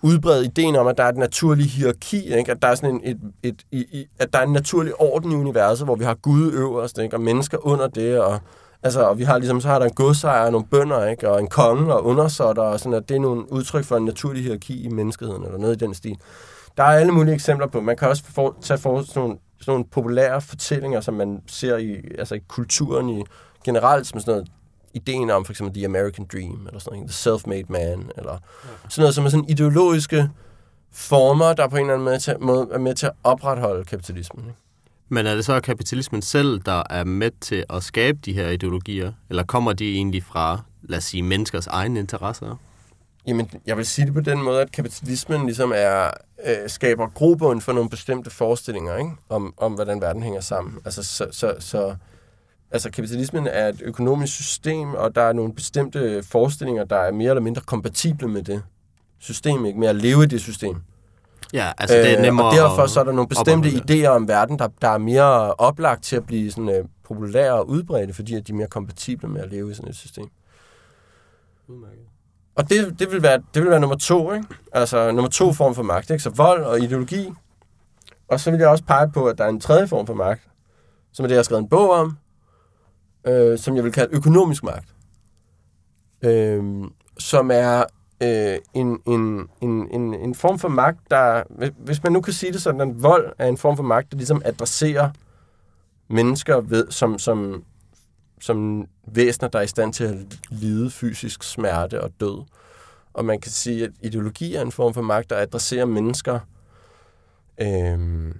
udbrede ideen om, at der er et naturligt hierarki, ikke? At der er sådan en, et, et, i, i, at der er en naturlig orden i universet, hvor vi har Gud øverst, ikke? Og mennesker under det, og Altså, og vi har ligesom, så har der en godsejer og nogle bønder, ikke? Og en konge og undersåtter, og sådan, at det er nogle udtryk for en naturlig hierarki i menneskeheden, eller noget i den stil. Der er alle mulige eksempler på. Man kan også for, tage for sådan nogle, sådan nogle populære fortællinger, som man ser i, altså i kulturen i generelt, som sådan noget, ideen om for eksempel The American Dream, eller sådan noget, The Self-Made Man, eller sådan noget, som er sådan ideologiske former, der på en eller anden måde, er med til at opretholde kapitalismen. Ikke? Men er det så kapitalismen selv, der er med til at skabe de her ideologier? Eller kommer de egentlig fra, lad os sige, menneskers egne interesser? Jamen, jeg vil sige det på den måde, at kapitalismen ligesom er, øh, skaber grobund for nogle bestemte forestillinger ikke? Om, om, hvordan verden hænger sammen. Altså, så, så, så, altså, kapitalismen er et økonomisk system, og der er nogle bestemte forestillinger, der er mere eller mindre kompatible med det system, ikke? med at leve i det system. Ja, altså det er nemmere Øh, og derfor så er der nogle bestemte idéer om verden, der, der er mere oplagt til at blive sådan, øh, populære og udbredte, fordi at de er mere kompatible med at leve i sådan et system. Og det, det, vil være, det vil være nummer to, ikke? Altså nummer to form for magt, ikke? Så vold og ideologi. Og så vil jeg også pege på, at der er en tredje form for magt, som er det, jeg har skrevet en bog om, øh, som jeg vil kalde økonomisk magt. Øh, som er øh, en, en, en, en, en form for magt, der, hvis- man nu kan sige det sådan, at vold er en form for magt, der ligesom adresserer mennesker, ved, som, som, som væsener, der er i stand til at lide fysisk smerte og død. Og man kan sige, at ideologi er en form for magt, der adresserer mennesker øh,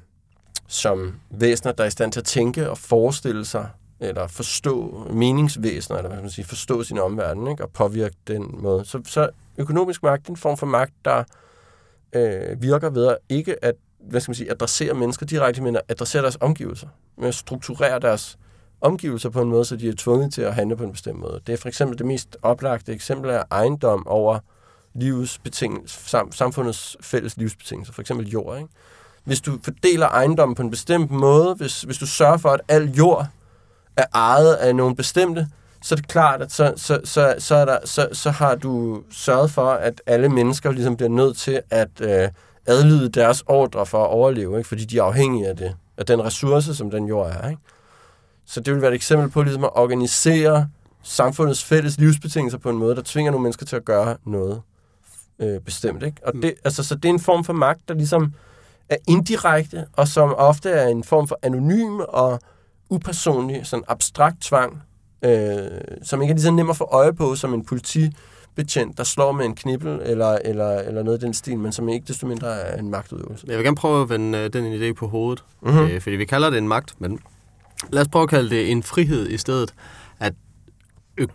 som væsener, der er i stand til at tænke og forestille sig, eller forstå meningsvæsener, eller hvad skal man sige, forstå sin omverden, ikke? og påvirke den måde. Så, så økonomisk magt er en form for magt, der øh, virker ved at ikke at hvad skal man sige, adressere mennesker direkte, men at adressere deres omgivelser. Med at strukturere deres omgivelser på en måde, så de er tvunget til at handle på en bestemt måde. Det er for eksempel det mest oplagte eksempel af ejendom over livets betingelser, sam, samfundets fælles livsbetingelser, for eksempel jord. Ikke? Hvis du fordeler ejendommen på en bestemt måde, hvis, hvis du sørger for, at al jord er ejet af nogle bestemte, så er det klart, at så, så, så, så, er der, så, så har du sørget for, at alle mennesker ligesom bliver nødt til at øh, adlyde deres ordre for at overleve, ikke? fordi de er afhængige af det, af den ressource, som den jord er. Ikke? Så det vil være et eksempel på ligesom at organisere samfundets fælles livsbetingelser på en måde, der tvinger nogle mennesker til at gøre noget øh, bestemt. Ikke? Og det, altså, så det er en form for magt, der ligesom er indirekte, og som ofte er en form for anonym og upersonlig, sådan abstrakt tvang, øh, som ikke er lige så nem at få øje på som en politibetjent, der slår med en knibbel eller, eller, eller noget i den stil, men som ikke desto mindre er en magtudøvelse. Jeg vil gerne prøve at vende øh, den idé på hovedet, Mhm. mm-hmm. øh, fordi vi kalder det en magt, men lad os prøve at kalde det en frihed i stedet. At ø-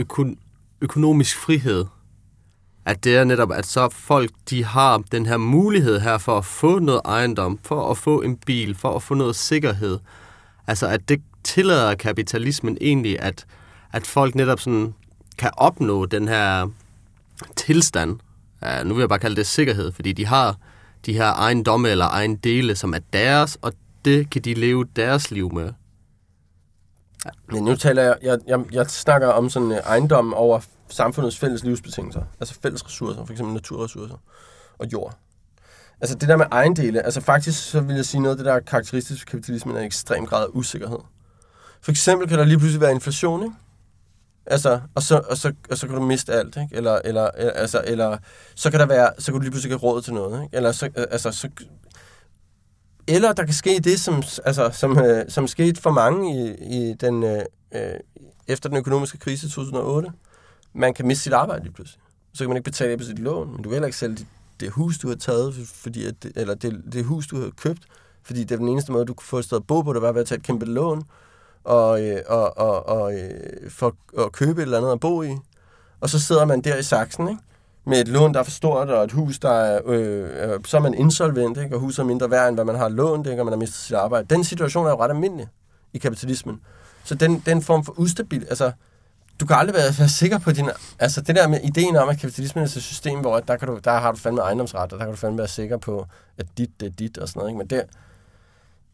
øko- økonomisk frihed, at det er netop, at så folk, de har den her mulighed her for at få noget ejendom, for at få en bil, for at få noget sikkerhed. Altså, at det tillader kapitalismen egentlig, at, at folk netop sådan kan opnå den her tilstand. Ja, nu vil jeg bare kalde det sikkerhed, fordi de har de her ejendomme eller egen dele, som er deres, og det kan de leve deres liv med. Men nu taler jeg, jeg, jeg, jeg snakker om sådan uh, ejendom over samfundets fælles livsbetingelser, altså fælles ressourcer, for eksempel naturressourcer og jord. Altså det der med ejendele, altså faktisk så vil jeg sige noget af det, der er karakteristisk for kapitalismen, er en ekstrem grad af usikkerhed. For eksempel kan der lige pludselig være inflation, ikke? Altså, og så, og så, og så kan du miste alt, ikke? Eller, eller, øh, altså, eller så kan der være, så kan du lige pludselig ikke have råd til noget, ikke? Eller så, øh, altså, så, eller der kan ske det, som, altså, som, øh, som skete for mange i, i den, øh, øh efter den økonomiske krise i 2008. Man kan miste sit arbejde lige pludselig. Så kan man ikke betale på sit lån, men du kan heller ikke sælge det, det hus, du har taget, fordi at, eller det, det hus, du har købt, fordi det er den eneste måde, du kunne få et sted at bo på, det var ved at tage et kæmpe lån, og, øh, og, og, og øh, for at købe et eller andet at bo i. Og så sidder man der i saksen, ikke? Med et lån, der er for stort, og et hus, der er, øh, så er man insolvent, ikke? og huset er mindre værd, end hvad man har lånt, ikke? og man har mistet sit arbejde. Den situation er jo ret almindelig i kapitalismen. Så den, den form for ustabil, altså, du kan aldrig være, være sikker på din... Altså, det der med ideen om, at kapitalismen er et system, hvor der, kan du, der har du fandme ejendomsret, og der kan du fandme være sikker på, at dit, det er dit, og sådan noget. Ikke? Men det,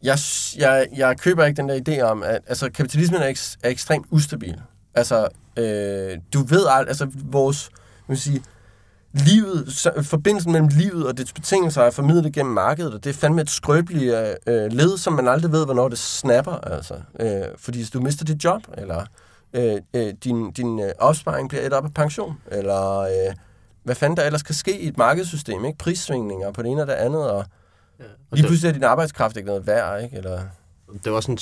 jeg, jeg, jeg køber ikke den der idé om, at altså, kapitalismen er, ek, er ekstremt ustabil. Altså, øh, du ved alt, altså vores, man sige, livet, forbindelsen mellem livet og dets betingelser er formidlet gennem markedet, og det er fandme et skrøbeligt øh, led, som man aldrig ved, hvornår det snapper, altså. Øh, fordi hvis du mister dit job, eller øh, øh, din, din øh, opsparing bliver et op af pension, eller øh, hvad fanden der ellers kan ske i et markedssystem, ikke? Prissvingninger på det ene og det andet, og ja, og lige pludselig er din arbejdskraft ikke noget værd, ikke? Eller... Det var sådan,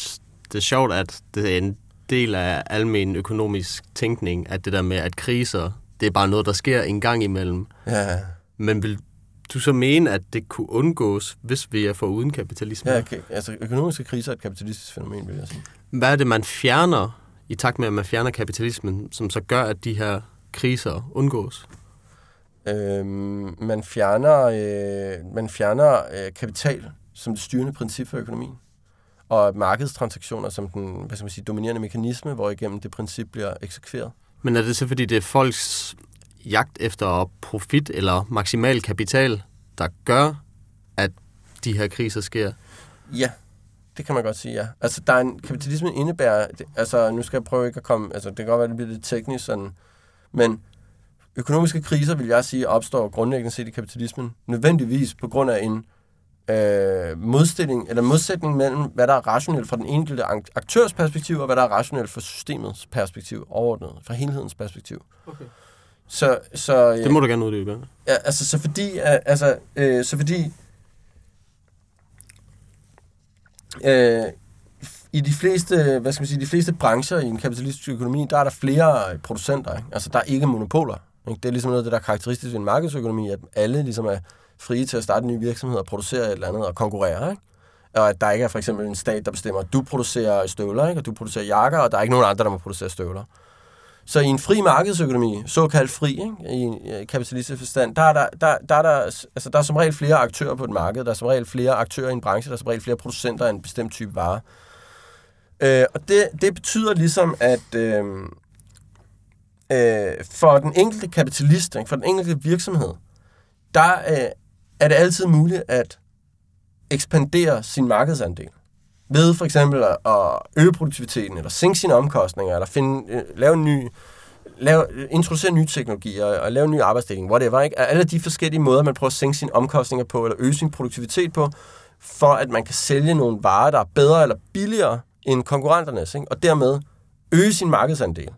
det er sjovt, at det er en del af almen økonomisk tænkning, at det der med, at kriser, det er bare noget, der sker en gang imellem. Ja. Men vil du så mene, at det kunne undgås, hvis vi er for uden kapitalisme? Ja, okay. altså økonomiske kriser er et kapitalistisk fænomen, vil jeg sige. Hvad er det, man fjerner, i takt med, at man fjerner kapitalismen, som så gør, at de her kriser undgås? Øhm, man fjerner, øh, man fjerner øh, kapital som det styrende princip for økonomien, og markedstransaktioner som den hvad skal man sige, dominerende mekanisme, hvor igennem det princip bliver eksekveret. Men er det så, fordi det er folks jagt efter profit eller maksimal kapital, der gør, at de her kriser sker? Ja, det kan man godt sige, ja. Altså, der er en, kapitalismen indebærer, altså, nu skal jeg prøve ikke at komme, altså, det kan godt være, det bliver lidt teknisk sådan, men økonomiske kriser, vil jeg sige, opstår grundlæggende set i kapitalismen, nødvendigvis på grund af en øh, modstilling, eller modsætning mellem, hvad der er rationelt fra den enkelte aktørs perspektiv, og hvad der er rationelt fra systemets perspektiv, overordnet, fra helhedens perspektiv. Okay. Så, så, det må du gerne uddybe. Ja, altså, så fordi, altså, øh, så fordi øh, i de fleste, hvad skal man sige, de fleste brancher i en kapitalistisk økonomi, der er der flere producenter. Ikke? Altså, der er ikke monopoler. Ikke? Det er ligesom noget af det, der er karakteristisk ved en markedsøkonomi, at alle ligesom er frie til at starte en ny virksomhed og producere et eller andet og konkurrere. Ikke? Og at der ikke er for eksempel en stat, der bestemmer, at du producerer støvler, ikke? og du producerer jakker, og der er ikke nogen andre, der må producere støvler. Så i en fri markedsøkonomi, såkaldt fri, ikke? i en øh, kapitalistisk forstand, der er der, der, der, er der, altså, der er som regel flere aktører på et marked, der er som regel flere aktører i en branche, der er som regel flere producenter af en bestemt type vare. Øh, og det, det betyder ligesom, at øh, øh, for den enkelte kapitalist, for den enkelte virksomhed, der øh, er det altid muligt at ekspandere sin markedsandel. Ved for eksempel at øge produktiviteten, eller sænke sine omkostninger, eller finde, øh, lave en ny, lave, introducere nye teknologier, og lave en ny arbejdsdeling, whatever. Ikke? Alle de forskellige måder, man prøver at sænke sine omkostninger på, eller øge sin produktivitet på, for at man kan sælge nogle varer, der er bedre eller billigere end konkurrenternes, ikke? og dermed øge sin markedsandel.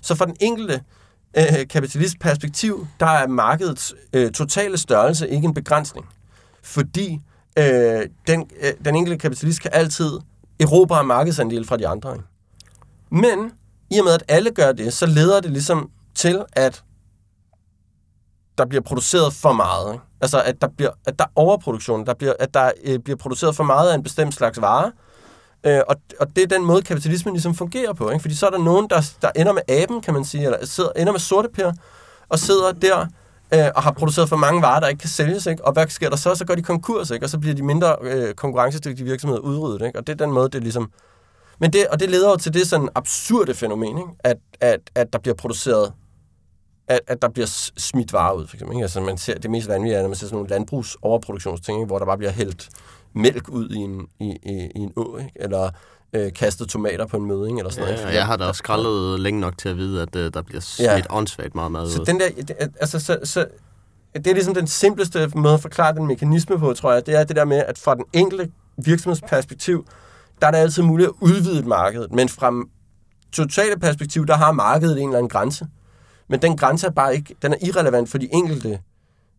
Så for den enkelte øh, kapitalistperspektiv, der er markedets øh, totale størrelse ikke en begrænsning. Fordi øh, den, øh, den enkelte kapitalist kan altid erobre markedsandel fra de andre. Ikke? Men i og med, at alle gør det, så leder det ligesom til, at der bliver produceret for meget. Ikke? Altså, at der, bliver, at der er overproduktion, der bliver, at der øh, bliver produceret for meget af en bestemt slags vare, Øh, og, og det er den måde, kapitalismen ligesom fungerer på. Ikke? Fordi så er der nogen, der, der ender med aben, kan man sige, eller sidder, ender med sorte per, og sidder der øh, og har produceret for mange varer, der ikke kan sælges. Ikke? Og hvad sker der så? Så går de konkurs, ikke? og så bliver de mindre øh, konkurrencedygtige virksomheder udryddet. Ikke? Og det er den måde, det ligesom... Men det, og det leder jo til det sådan absurde fænomen, ikke? At, at, at der bliver produceret at, at der bliver smidt varer ud, for eksempel. Ikke? Altså, man ser, det mest vanlige er, når man ser sådan nogle landbrugsoverproduktionsting, ikke? hvor der bare bliver hældt mælk ud i en, i, i, i en å, ikke? eller øh, kastet tomater på en møding, eller sådan ja, noget. jeg har da også skrællet længe nok til at vide, at øh, der bliver smidt ja. åndssvagt meget mad så ud. Den der, altså, så, så, det er ligesom den simpleste måde at forklare den mekanisme på, tror jeg. Det er det der med, at fra den enkelte virksomhedsperspektiv, der er det altid muligt at udvide et marked, men fra totale perspektiv, der har markedet en eller anden grænse. Men den grænse er bare ikke, den er irrelevant for de enkelte,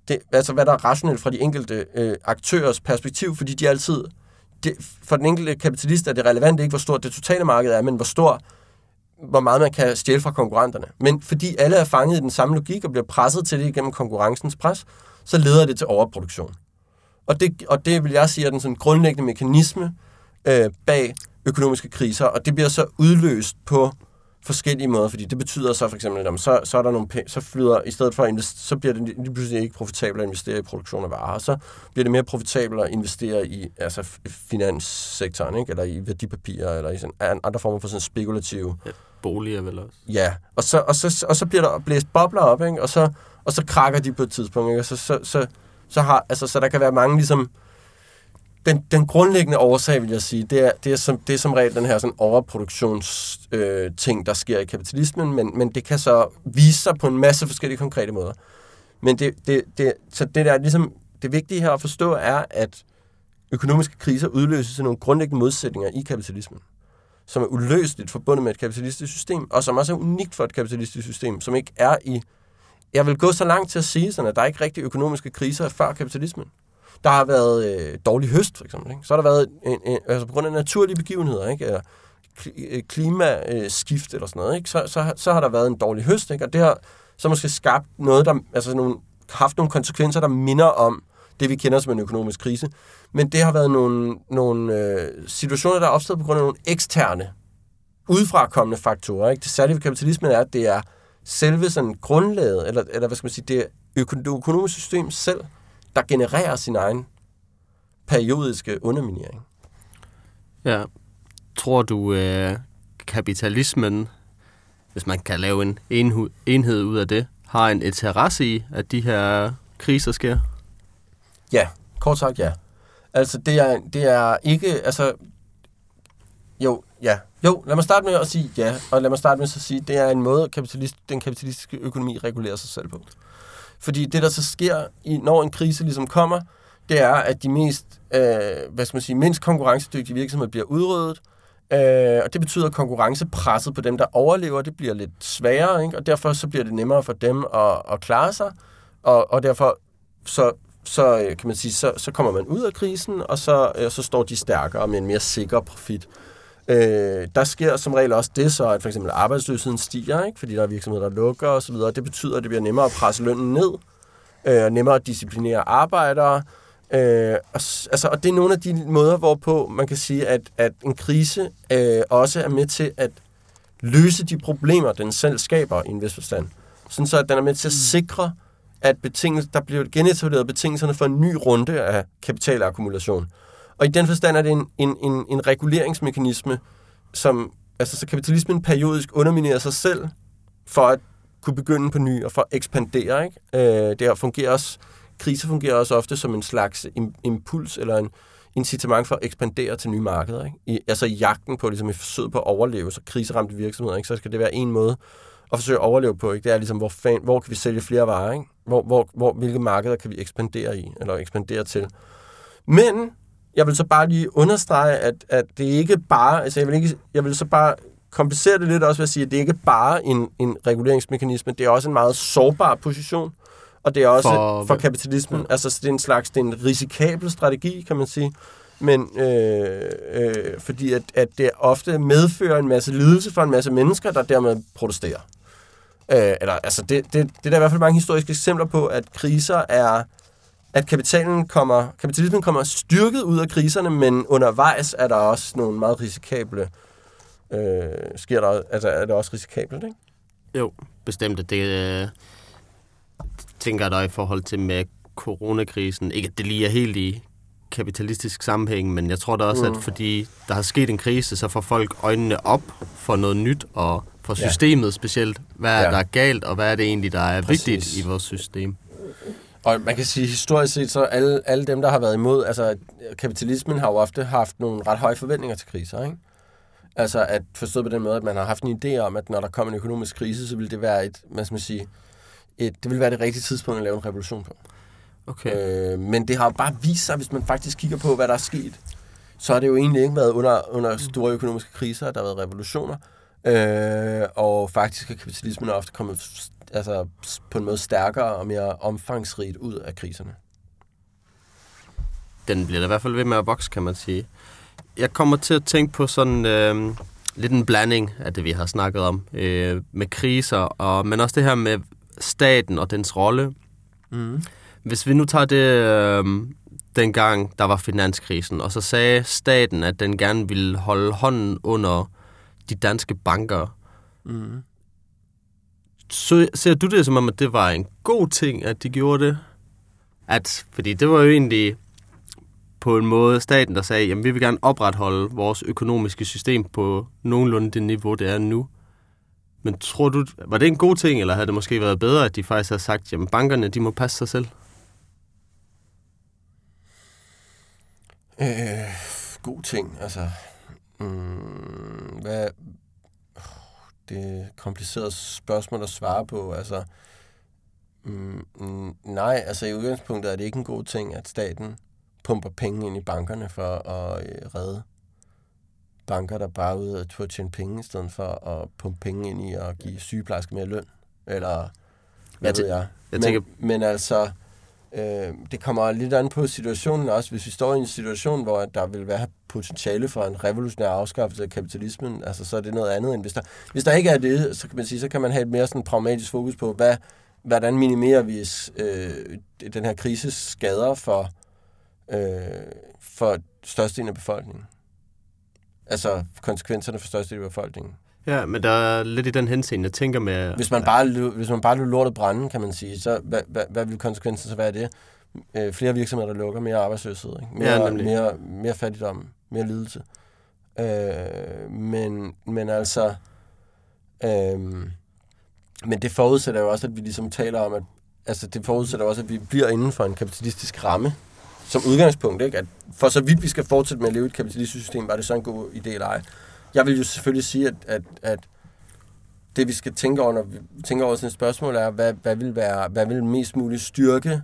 det, altså hvad der er rationelt fra de enkelte øh, aktørers perspektiv, fordi de altid, det, for den enkelte kapitalist er det relevant ikke, hvor stort det totale marked er, men hvor stor, hvor meget man kan stjæle fra konkurrenterne. Men fordi alle er fanget i den samme logik og bliver presset til det gennem konkurrencens pres, så leder det til overproduktion. Og det, og det vil jeg sige er den sådan grundlæggende mekanisme øh, bag økonomiske kriser, og det bliver så udløst på forskellige måder, fordi det betyder så for eksempel, at så, så er der nogle penge, så flyder, i stedet for at investere, så bliver det lige pludselig ikke profitabelt at investere i produktion af varer, så bliver det mere profitabelt at investere i altså finanssektoren, ikke? eller i værdipapirer, eller i sådan andre former for sådan spekulative... Ja, boliger vel også. Ja, og så, og så, og så bliver der blæst bobler op, ikke? Og, så, og så krakker de på et tidspunkt, ikke? Og så, så, så, så, har, altså, så der kan være mange ligesom den, den grundlæggende årsag, vil jeg sige, det er, det er, som, det er som regel den her sådan overproduktionsting, øh, ting, der sker i kapitalismen, men, men det kan så vise sig på en masse forskellige konkrete måder. Men det, det, det, så det der ligesom, det vigtige her at forstå er, at økonomiske kriser udløses af nogle grundlæggende modsætninger i kapitalismen, som er uløseligt forbundet med et kapitalistisk system, og som også er unikt for et kapitalistisk system, som ikke er i... Jeg vil gå så langt til at sige, sådan, at der er ikke rigtig økonomiske kriser før kapitalismen. Der har været øh, dårlig høst, for eksempel. Ikke? Så har der været, en, en, altså på grund af naturlige begivenheder, ikke? Eller øh, klimaskift eller sådan noget, ikke? Så, så, så har der været en dårlig høst, ikke? og det har så måske skabt noget, der altså nogle, haft nogle konsekvenser, der minder om det, vi kender som en økonomisk krise. Men det har været nogle, nogle øh, situationer, der er opstået på grund af nogle eksterne, udefrakommende faktorer. Ikke? Det særlige ved kapitalismen er, at det er selve sådan grundlaget, eller, eller hvad skal man sige, det økonomiske system selv, der genererer sin egen periodiske underminering. Ja. Tror du, øh, kapitalismen, hvis man kan lave en enhed ud af det, har en interesse i, at de her kriser sker? Ja, kort sagt ja. Altså, det er, det er ikke, altså, jo, ja. Jo, lad mig starte med at sige ja, og lad mig starte med at sige, det er en måde, kapitalist, den kapitalistiske økonomi regulerer sig selv på. Fordi det, der så sker, i, når en krise ligesom kommer, det er, at de mest, øh, hvad skal man sige, mindst konkurrencedygtige virksomheder bliver udryddet, øh, og det betyder, at konkurrencepresset på dem, der overlever, det bliver lidt sværere, ikke? og derfor så bliver det nemmere for dem at, at klare sig, og, og derfor så, så øh, kan man sige, så, så kommer man ud af krisen, og så, øh, så står de stærkere med en mere sikker profit. Øh, der sker som regel også det så, at for eksempel arbejdsløsheden stiger, ikke? fordi der er virksomheder, der lukker osv. Det betyder, at det bliver nemmere at presse lønnen ned, øh, nemmere at disciplinere arbejdere. Øh, og, altså, og det er nogle af de måder, hvorpå man kan sige, at, at en krise øh, også er med til at løse de problemer, den selv skaber i en vis forstand. Sådan så, at den er med til at mm. sikre, at betingelse, der bliver genetableret betingelserne for en ny runde af kapitalakkumulation. Og i den forstand er det en, en, en, en reguleringsmekanisme, som altså, så kapitalismen periodisk underminerer sig selv for at kunne begynde på ny og for at ekspandere. Ikke? Øh, det fungerer også, kriser fungerer også ofte som en slags impuls eller en incitament for at ekspandere til nye markeder. Ikke? I, altså i jagten på, ligesom i forsøget på at overleve, så kriseramte virksomheder, ikke? så skal det være en måde at forsøge at overleve på. Ikke? Det er ligesom, hvor, fan, hvor kan vi sælge flere varer? Ikke? Hvor, hvor, hvor, hvilke markeder kan vi ekspandere i, eller ekspandere til? Men jeg vil så bare lige understrege, at, at det ikke bare, altså jeg vil, ikke, jeg vil så bare komplicere det lidt også ved at sige, at det ikke bare en, en reguleringsmekanisme, det er også en meget sårbar position, og det er også for, for kapitalismen, altså det er en slags, det er en risikabel strategi, kan man sige, men øh, øh, fordi at, at det ofte medfører en masse lidelse for en masse mennesker, der dermed protesterer. Øh, eller, altså det, det, det er der i hvert fald mange historiske eksempler på, at kriser er at kapitalen kommer, kapitalismen kommer styrket ud af kriserne, men undervejs er der også nogle meget risikable, øh, sker der, altså er det også risikabelt, ikke? Jo, bestemt. Det øh, tænker der i forhold til med coronakrisen. Ikke at det lige er helt i kapitalistisk sammenhæng, men jeg tror da også, mm. at fordi der har sket en krise, så får folk øjnene op for noget nyt, og for systemet ja. specielt. Hvad er ja. der er galt, og hvad er det egentlig, der er Præcis. vigtigt i vores system? Og man kan sige, historisk set, så alle, alle dem, der har været imod, altså kapitalismen har jo ofte haft nogle ret høje forventninger til kriser, ikke? Altså at forstået på den måde, at man har haft en idé om, at når der kommer en økonomisk krise, så vil det være et, hvad skal man sige, et, det vil være det rigtige tidspunkt at lave en revolution på. Okay. Øh, men det har jo bare vist sig, hvis man faktisk kigger på, hvad der er sket, så har det jo egentlig ikke været under, under store økonomiske kriser, at der har været revolutioner. Øh, og faktisk er kapitalismen ofte kommet altså, på en måde stærkere og mere omfangsrigt ud af kriserne. Den bliver da i hvert fald ved med at vokse, kan man sige. Jeg kommer til at tænke på sådan øh, lidt en blanding af det, vi har snakket om, øh, med kriser, og, men også det her med staten og dens rolle. Mm. Hvis vi nu tager det øh, dengang, der var finanskrisen, og så sagde staten, at den gerne ville holde hånden under de danske banker. Mm. Så ser du det som om, at det var en god ting, at de gjorde det? At, fordi det var jo egentlig på en måde staten, der sagde, jamen vi vil gerne opretholde vores økonomiske system på nogenlunde det niveau, det er nu. Men tror du, var det en god ting, eller havde det måske været bedre, at de faktisk havde sagt, jamen bankerne, de må passe sig selv? Øh, god ting, altså. Mm, hvad, det er et kompliceret spørgsmål at svare på. Altså, mm, mm, nej, altså i udgangspunktet er det ikke en god ting, at staten pumper penge ind i bankerne for at øh, redde banker, der bare er ude at tjene penge, i stedet for at pumpe penge ind i at give sygeplejersker mere løn. Eller hvad Jeg ved jeg. jeg men, tænker- men altså, øh, det kommer lidt an på situationen også. Hvis vi står i en situation, hvor der vil være potentiale for en revolutionær afskaffelse af kapitalismen, altså så er det noget andet end hvis der, hvis der ikke er det, så kan man sige, så kan man have et mere sådan pragmatisk fokus på, hvad, hvordan minimerer vi øh, den her krises skader for, øh, for størstedelen af befolkningen. Altså konsekvenserne for størstedelen af befolkningen. Ja, men der er lidt i den henseende, jeg tænker med... Hvis man bare, hvis man bare løber lortet brænde, kan man sige, så hvad, hvad, hvad vil konsekvensen så være af det? Øh, flere virksomheder, der lukker, mere arbejdsløshed, ikke? Mere, Ja, mere, mere fattigdom, mere lidelse. Øh, men, men altså... Øh, men det forudsætter jo også, at vi ligesom taler om, at altså det forudsætter også, at vi bliver inden for en kapitalistisk ramme, som udgangspunkt, ikke? At for så vidt vi skal fortsætte med at leve i et kapitalistisk system, var det så en god idé eller ej. Jeg vil jo selvfølgelig sige, at, at, at det vi skal tænke over, når vi tænker over sådan et spørgsmål, er, hvad, hvad, vil være, hvad vil mest muligt styrke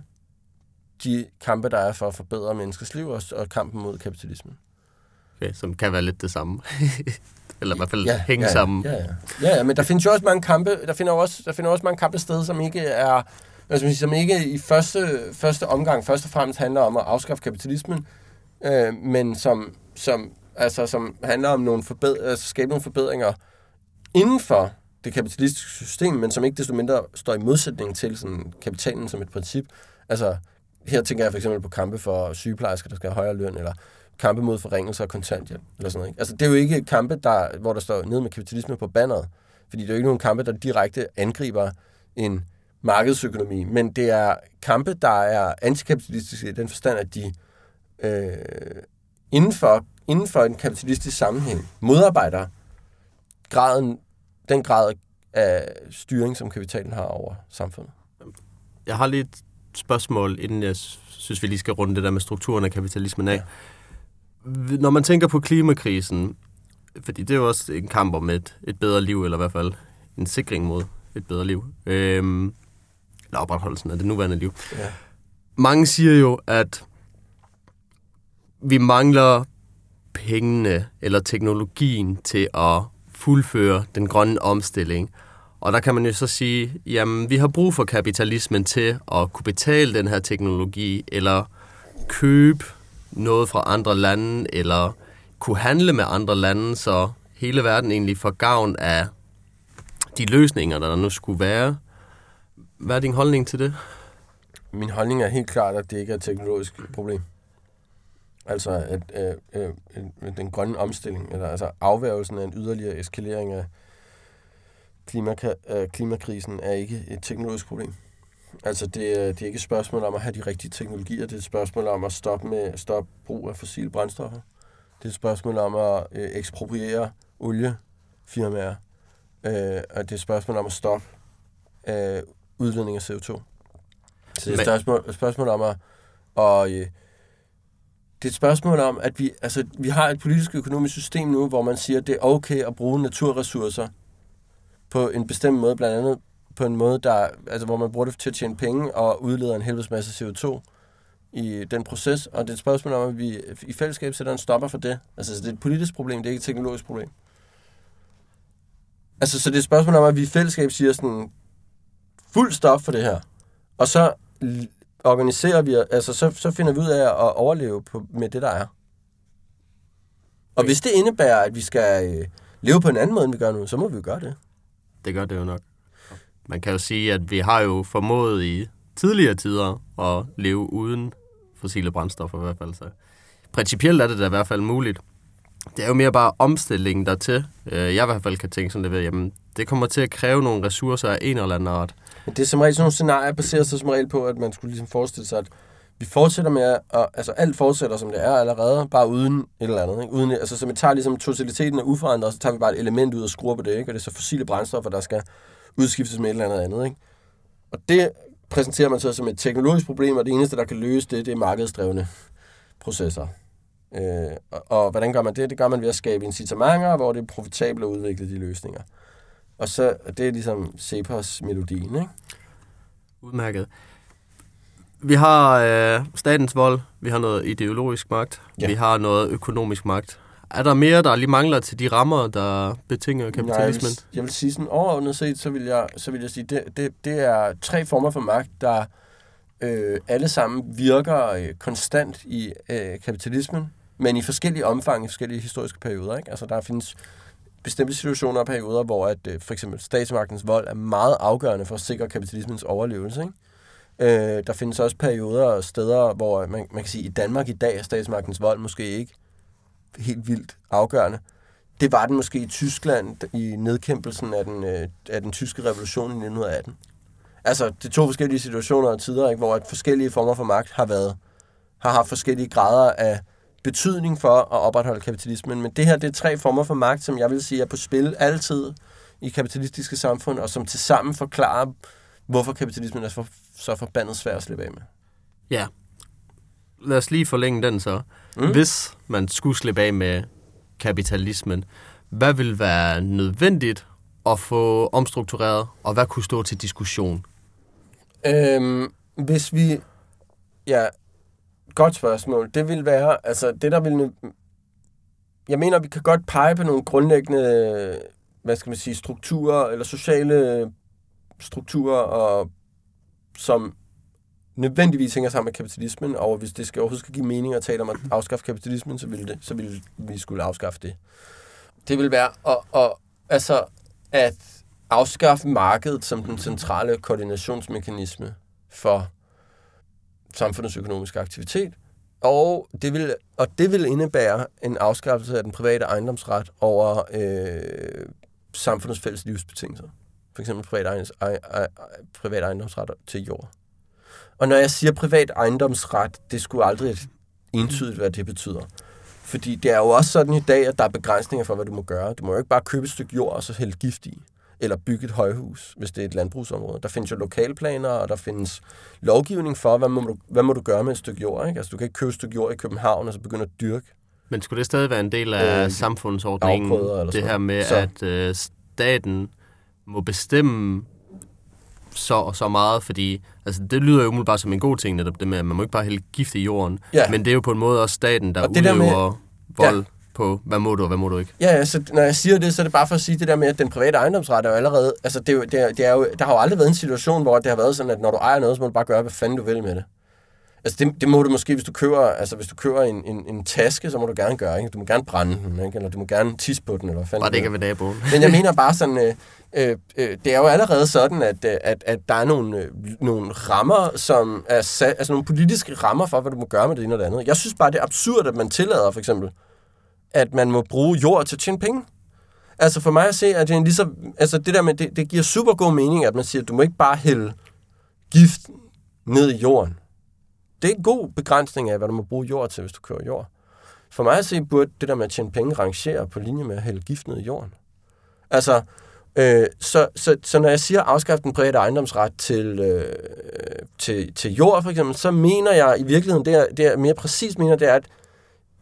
de kampe, der er for at forbedre menneskers liv og, og kampen mod kapitalismen. Okay, som kan være lidt det samme. <laughs> Eller i hvert fald ja, hænge ja, sammen. Ja, ja. ja, ja, men der findes jo også mange kampe, der finder også, der finder også mange kampe sted, som ikke er, sige, som ikke i første, første omgang først og fremmest handler om at afskaffe kapitalismen, øh, men som, som, altså, som handler om nogle forbed- altså, skabe nogle forbedringer inden for det kapitalistiske system, men som ikke desto mindre står i modsætning til sådan, kapitalen som et princip. Altså, her tænker jeg for eksempel på kampe for sygeplejersker, der skal have højere løn, eller kampe mod forringelser af kontanthjælp, eller sådan noget. Ikke? Altså, det er jo ikke kampe, der, hvor der står ned med kapitalisme på banneret, fordi det er jo ikke nogen kampe, der direkte angriber en markedsøkonomi, men det er kampe, der er antikapitalistiske i den forstand, at de øh, inden, for, inden for en kapitalistisk sammenhæng modarbejder graden, den grad af styring, som kapitalen har over samfundet. Jeg har lige et spørgsmål, inden jeg synes, vi lige skal runde det der med strukturen af kapitalismen af. Ja. Når man tænker på klimakrisen, fordi det er jo også en kamp om et, et bedre liv, eller i hvert fald en sikring mod et bedre liv. Øhm, eller opretholdelsen af det nuværende liv. Ja. Mange siger jo, at vi mangler pengene eller teknologien til at fuldføre den grønne omstilling. Og der kan man jo så sige, jamen vi har brug for kapitalismen til at kunne betale den her teknologi, eller købe noget fra andre lande, eller kunne handle med andre lande, så hele verden egentlig får gavn af de løsninger, der nu skulle være. Hvad er din holdning til det? Min holdning er helt klart, at det ikke er et teknologisk problem. Altså, at øh, øh, øh, den grønne omstilling, eller altså afværgelsen af en yderligere eskalering af klimaka- øh, klimakrisen, er ikke et teknologisk problem. Altså, det, er- det er ikke et spørgsmål om at have de rigtige teknologier, det er et spørgsmål om at stoppe, med, stoppe brug af fossile brændstoffer. Det er et spørgsmål om at øh, ekspropriere oliefirmaer. Øh, og det er et spørgsmål om at stoppe øh, udledning af CO2. Så det er et spørgsmål, et spørgsmål om at... Og, øh, det er et spørgsmål om, at vi, altså, vi har et politisk økonomisk system nu, hvor man siger, at det er okay at bruge naturressourcer på en bestemt måde, blandt andet på en måde, der, altså, hvor man bruger det til at tjene penge og udleder en helvedes masse CO2 i den proces. Og det er et spørgsmål om, at vi i fællesskab sætter en stopper for det. Altså, så det er et politisk problem, det er ikke et teknologisk problem. Altså, så det er et spørgsmål om, at vi i fællesskab siger sådan, fuld stop for det her. Og så organiserer vi, altså så, så finder vi ud af at overleve på, med det, der er. Og hvis det indebærer, at vi skal øh, leve på en anden måde, end vi gør nu, så må vi jo gøre det. Det gør det jo nok. Man kan jo sige, at vi har jo formået i tidligere tider at leve uden fossile brændstoffer i hvert fald. Så principielt er det da i hvert fald muligt. Det er jo mere bare omstillingen dertil. Øh, Jeg i hvert fald kan tænke sådan lidt ved, jamen, det kommer til at kræve nogle ressourcer af en eller anden art. Men det er som regel sådan nogle scenarier, baserer sig som regel på, at man skulle ligesom forestille sig, at vi fortsætter med at, altså alt fortsætter som det er allerede, bare uden et eller andet. Ikke? Uden, altså, så vi tager ligesom totaliteten af uforandret, og så tager vi bare et element ud og skruer på det, ikke? og det er så fossile brændstoffer, der skal udskiftes med et eller andet andet. Ikke? Og det præsenterer man så som et teknologisk problem, og det eneste, der kan løse det, det er markedsdrevne processer. Øh, og, og hvordan gør man det? Det gør man ved at skabe incitamenter, hvor det er profitabelt at udvikle de løsninger. Og så det er ligesom CEPOS-melodien, ikke? Udmærket. Vi har øh, statens vold, vi har noget ideologisk magt, ja. vi har noget økonomisk magt. Er der mere, der lige mangler til de rammer, der betinger kapitalismen? Nej, jeg, vil, jeg vil sige sådan overordnet set, så vil jeg, så vil jeg sige, det, det, det er tre former for magt, der øh, alle sammen virker øh, konstant i øh, kapitalismen, men i forskellige omfang i forskellige historiske perioder. Ikke? Altså der findes bestemte situationer og perioder, hvor at, øh, for eksempel statsmagtens vold er meget afgørende for at sikre kapitalismens overlevelse. Ikke? Øh, der findes også perioder og steder, hvor man, man kan sige, at i Danmark i dag er statsmagtens vold måske ikke helt vildt afgørende. Det var den måske i Tyskland i nedkæmpelsen af den, øh, af den tyske revolution i 1918. Altså, det er to forskellige situationer og tider, ikke, hvor at forskellige former for magt har været har haft forskellige grader af betydning for at opretholde kapitalismen. Men det her, det er tre former for magt, som jeg vil sige er på spil altid i kapitalistiske samfund, og som tilsammen forklarer, hvorfor kapitalismen er så, så forbandet svær at slippe af med. Ja. Lad os lige forlænge den så. Mm. Hvis man skulle slippe af med kapitalismen, hvad vil være nødvendigt at få omstruktureret, og hvad kunne stå til diskussion? Øhm, hvis vi... Ja, godt spørgsmål. Det vil være, altså det der vil... Jeg mener, vi kan godt pege på nogle grundlæggende, hvad skal man sige, strukturer, eller sociale strukturer, og, som nødvendigvis hænger sammen med kapitalismen, og hvis det skal overhovedet skal give mening at tale om at afskaffe kapitalismen, så ville, det, så ville vi skulle afskaffe det. Det vil være at, at, altså, at afskaffe markedet som den centrale koordinationsmekanisme for samfundets økonomiske aktivitet, og det vil, og det vil indebære en afskaffelse af den private ejendomsret over øh, samfundets fælles livsbetingelser. For eksempel privat, ejens, ej, ej, privat ejendomsret til jord. Og når jeg siger privat ejendomsret, det skulle aldrig entydigt, hvad det betyder. Fordi det er jo også sådan i dag, at der er begrænsninger for, hvad du må gøre. Du må jo ikke bare købe et stykke jord og så hælde gift i. Eller bygge et højhus, hvis det er et landbrugsområde. Der findes jo lokalplaner, og der findes lovgivning for, hvad må du, hvad må du gøre med et stykke jord. Ikke? Altså, du kan ikke købe et stykke jord i København, og så begynde at dyrke. Men skulle det stadig være en del af Øh, samfundsordningen, det sådan her med, Så- at øh, staten må bestemme så og så meget, fordi altså, det lyder jo umiddelbart som en god ting, netop det med, at man må ikke bare hælde gift i jorden, Ja. men det er jo på en måde også staten, der Og det der udøver med- vold Ja. På, hvad må du og hvad må du ikke. Ja, altså, når jeg siger det, så er det bare for at sige det der med, at den private ejendomsret er jo allerede... Altså, det er jo, det er, det er jo, der har jo aldrig været en situation, hvor det har været sådan, at når du ejer noget, så må du bare gøre, hvad fanden du vil med det. Altså, det, det må du måske, hvis du køber, altså, hvis du køber en, en, en taske, så må du gerne gøre, ikke? Du må gerne brænde den, ikke? Eller du må gerne tisse på den, eller hvad fanden Bare det ikke er ved naboen. Men jeg mener bare sådan, øh, øh, øh, det er jo allerede sådan, at, øh, at, at der er nogle, øh, nogle rammer, som er sat, altså nogle politiske rammer for, hvad du må gøre med det ene og det andet. Jeg synes bare, det er absurd, at man tillader for eksempel, at man må bruge jord til at tjene penge. Altså for mig at se, at det er lige så, altså det der med, det, det giver super god mening, at man siger, at du må ikke bare hælde gift ned i jorden. Det er en god begrænsning af, hvad du må bruge jord til, hvis du kører jord. For mig at se, burde det der med at tjene penge rangere på linje med at hælde gift ned i jorden. Altså, øh, så, så, så når jeg siger afskaffe den private ejendomsret til, øh, til, til jord for eksempel, så mener jeg i virkeligheden, det er, det er mere præcis mener, det er, at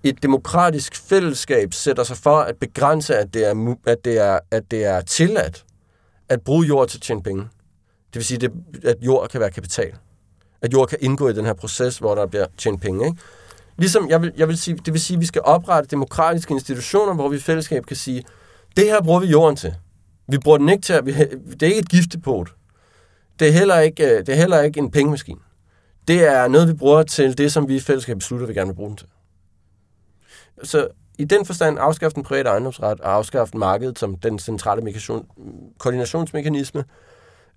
et demokratisk fællesskab sætter sig for at begrænse, at det er, at det er, at det er tilladt at bruge jord til at tjene penge. Det vil sige, det, at jord kan være kapital. At jord kan indgå i den her proces, hvor der bliver tjent penge. Ikke? Ligesom jeg vil, jeg vil sige, det vil sige, at vi skal oprette demokratiske institutioner, hvor vi i fællesskab kan sige, det her bruger vi jorden til. Vi bruger den ikke til at... Vi, det er ikke et giftepot. Det er heller ikke, øh, det er heller ikke en pengemaskine. Det er noget, vi bruger til det, som vi i fællesskab beslutter, vi gerne vil bruge den til. Så i den forstand afskaffe den private ejendomsret og afskaffe markedet som den centrale migration, koordinationsmekanisme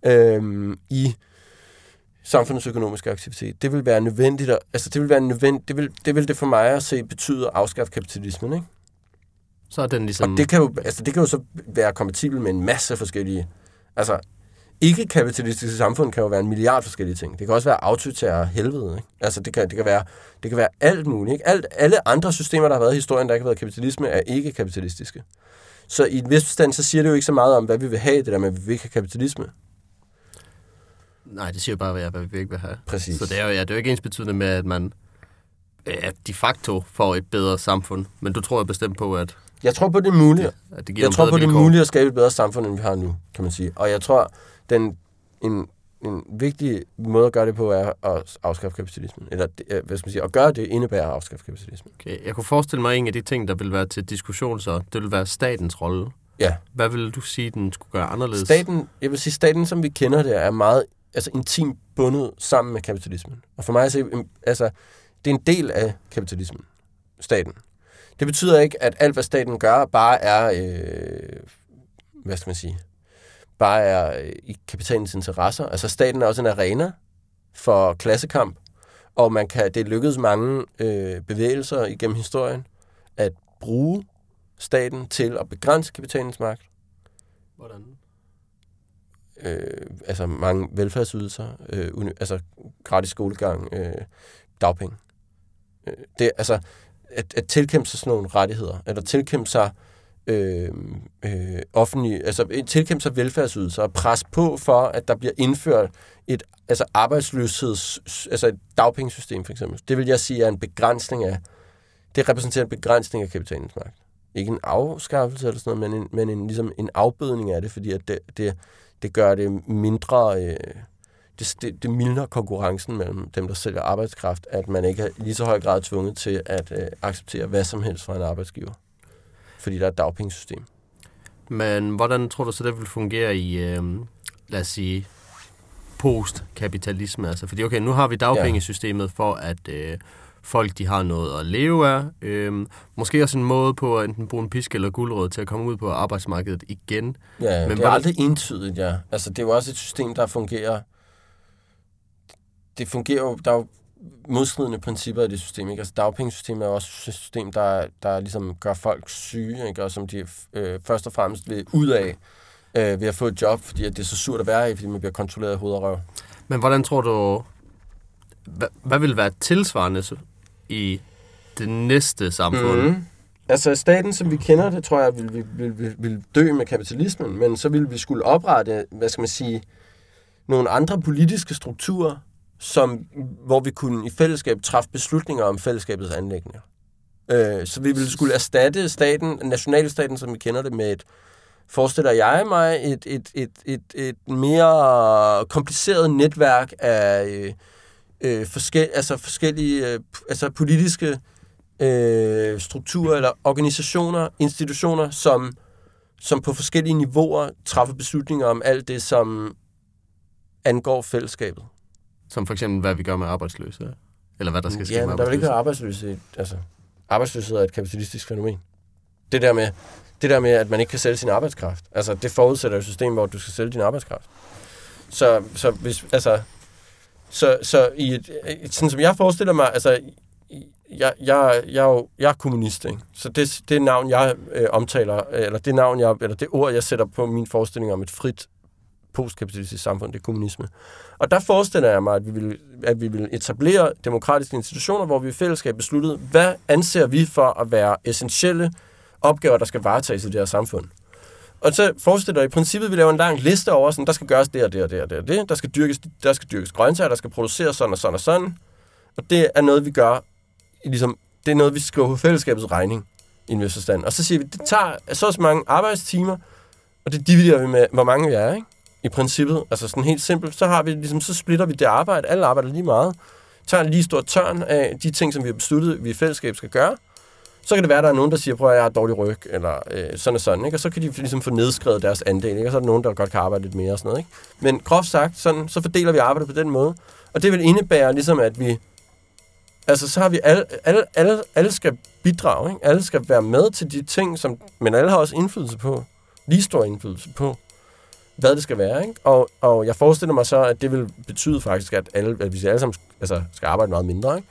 øhm, i samfundets økonomiske aktivitet. Det vil være nødvendigt, at, altså det vil være nødvendigt, det vil, det vil det for mig at se betyde at afskaffe kapitalismen, ikke? Så er den ligesom... Og det kan, jo, altså det kan jo så være kompatibel med en masse forskellige... Altså, ikke-kapitalistiske samfund kan jo være en milliard forskellige ting. Det kan også være autoritære helvede. Ikke? Altså, det kan, det, kan være, det kan være alt muligt. Ikke? Alt, alle andre systemer, der har været i historien, der ikke har været kapitalisme, er ikke kapitalistiske. Så i en vis forstand, så siger det jo ikke så meget om, hvad vi vil have, det der med, at vi ikke have kapitalisme. Nej, det siger jo bare, hvad vi ikke vil have. Præcis. Så det er jo, ja, det er jo ikke ens betydende med, at man ja, de facto får et bedre samfund. Men du tror jo bestemt på, at, Jeg tror på, det er muligt. at det giver Jeg tror på, det er muligt at skabe et bedre samfund, end vi har nu, kan man sige. Og jeg tror, den, en, en vigtig måde at gøre det på, er at afskaffe kapitalismen. Eller, øh, hvad skal man sige, at gøre det indebærer at afskaffe kapitalismen. Okay. Jeg kunne forestille mig, at en af de ting, der vil være til diskussion, så det vil være statens rolle. Ja. Hvad vil du sige, den skulle gøre anderledes? Staten, jeg vil sige, staten, som vi kender det, er meget altså, intimt bundet sammen med kapitalismen. Og for mig at se, em, altså, det er en del af kapitalismen, staten. Det betyder ikke, at alt, hvad staten gør, bare er, øh, hvad skal man sige, bare er øh, i kapitalens interesser. Altså staten er også en arena for klassekamp, og man kan, det lykkedes mange øh, bevægelser igennem historien at bruge staten til at begrænse kapitalens magt. Hvordan? øh, altså mange velfærdsydelser, øh, altså gratis skolegang, øh, dagpenge. Øh, det, altså, at, at tilkæmpe sig sådan nogle rettigheder, eller tilkæmpe sig øh, øh, øh offentlige, altså øh, tilkæmpe sig velfærdsydelser og presse på for, at der bliver indført et altså arbejdsløsheds, altså et dagpengesystem for eksempel. Det vil jeg sige er en begrænsning af, det repræsenterer en begrænsning af kapitalens magt. Ikke en afskaffelse eller sådan noget, men en, men en, ligesom en afbødning af det, fordi at det, det, det gør det mindre, øh, det, det, det mildner konkurrencen mellem dem, der sælger arbejdskraft, at man ikke er lige så høj grad tvunget til at øh, acceptere hvad som helst fra en arbejdsgiver. Fordi der er et dagpengesystem. Men hvordan tror du så, det vil fungere i, øh, lad os sige, postkapitalisme? Altså, fordi okay, nu har vi dagpengesystemet for, at øh, folk de har noget at leve af. Øh, måske også en måde på at enten bruge en pisk eller guldråd til at komme ud på arbejdsmarkedet igen. Ja, Men men det er hvordan- aldrig entydigt, ja. Altså, det er jo også et system, der fungerer... Det fungerer jo... Der er jo modstridende principper i det system, ikke? Altså, dagpengesystemet er også et system, der, der ligesom gør folk syge, ikke? Og som de øh, først og fremmest vil ud af øh, ved at få et job, fordi at det er så surt at være i, fordi man bliver kontrolleret af hoved og røv. Men hvordan tror du, hvad, hvad vil være tilsvarende i det næste samfund? Mm. Altså staten, som vi kender det, tror jeg, vil, vil, vil, vil, vil dø med kapitalismen, men så vil vi skulle oprette, hvad skal man sige, nogle andre politiske strukturer, som, hvor vi kunne i fællesskab træffe beslutninger om fællesskabets anlægninger. Øh, så vi ville skulle erstatte staten, nationalstaten, som vi kender det, med et, forestiller jeg mig, et, et, et, et, et mere kompliceret netværk af øh, øh, forskel, altså forskellige øh, altså politiske øh, strukturer eller organisationer, institutioner, som, som på forskellige niveauer træffer beslutninger om alt det, som angår fællesskabet. Som for eksempel, hvad vi gør med arbejdsløse. Eller hvad der skal ske ja, med men der vil ikke arbejdsløse. være arbejdsløshed. Altså, arbejdsløshed er et kapitalistisk fænomen. Det der med, det der med, at man ikke kan sælge sin arbejdskraft. Altså, det forudsætter et system, hvor du skal sælge din arbejdskraft. Så, så hvis, altså, så, så i et, sådan som jeg forestiller mig, altså, jeg, jeg, jeg, er jo, jeg er kommunist, ikke? Så det, det navn, jeg øh, omtaler, eller det navn, jeg, eller det ord, jeg sætter på min forestilling om et frit postkapitalistisk samfund, det er kommunisme. Og der forestiller jeg mig, at vi vil, at vi vil etablere demokratiske institutioner, hvor vi i fællesskab besluttede, hvad anser vi for at være essentielle opgaver, der skal varetages i det her samfund. Og så forestiller jeg i princippet, at vi laver en lang liste over, sådan, der skal gøres det og det og det og det og det. Der skal dyrkes, der skal dyrkes grøntsager, der skal produceres sådan og sådan og sådan. Og det er noget, vi gør, i ligesom, det er noget, vi skriver på fællesskabets regning i en vis forstand. Og så siger vi, det tager så og så mange arbejdstimer, og det dividerer vi med, hvor mange vi er, ikke? I princippet, altså sådan helt simpelt, så har vi ligesom, så splitter vi det arbejde, alle arbejder lige meget, tager en lige stor tørn af de ting, som vi har besluttet, vi i fællesskab skal gøre, Så kan det være, at der er nogen, der siger, prøv at jeg har dårlig ryg, eller øh, sådan og sådan, ikke? og så kan de ligesom få nedskrevet deres andel, ikke? og så er der nogen, der godt kan arbejde lidt mere og sådan noget. Ikke? Men groft sagt, sådan, så fordeler vi arbejdet på den måde, og det vil indebære ligesom, at vi, altså så har vi alle, alle, alle, alle skal bidrage, ikke? alle skal være med til de ting, som, men alle har også indflydelse på, lige stor indflydelse på, hvad det skal være. Ikke? Og, og jeg forestiller mig så, at det vil betyde faktisk, at, alle, at vi alle sammen altså, skal arbejde meget mindre, ikke?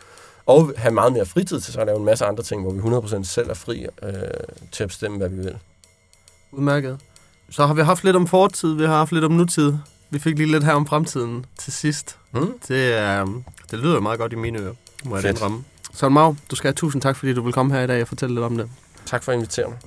og have meget mere fritid til så at lave en masse andre ting, hvor vi 100% selv er fri øh, til at bestemme, hvad vi vil. Udmærket. Så har vi haft lidt om fortid, vi har haft lidt om nutid. Vi fik lige lidt her om fremtiden til sidst. Hmm? Det, er, det lyder meget godt i mine ører, må jeg indrømme. Så Mau, du skal have tusind tak, fordi du vil komme her i dag og fortælle lidt om det. Tak for at invitere mig.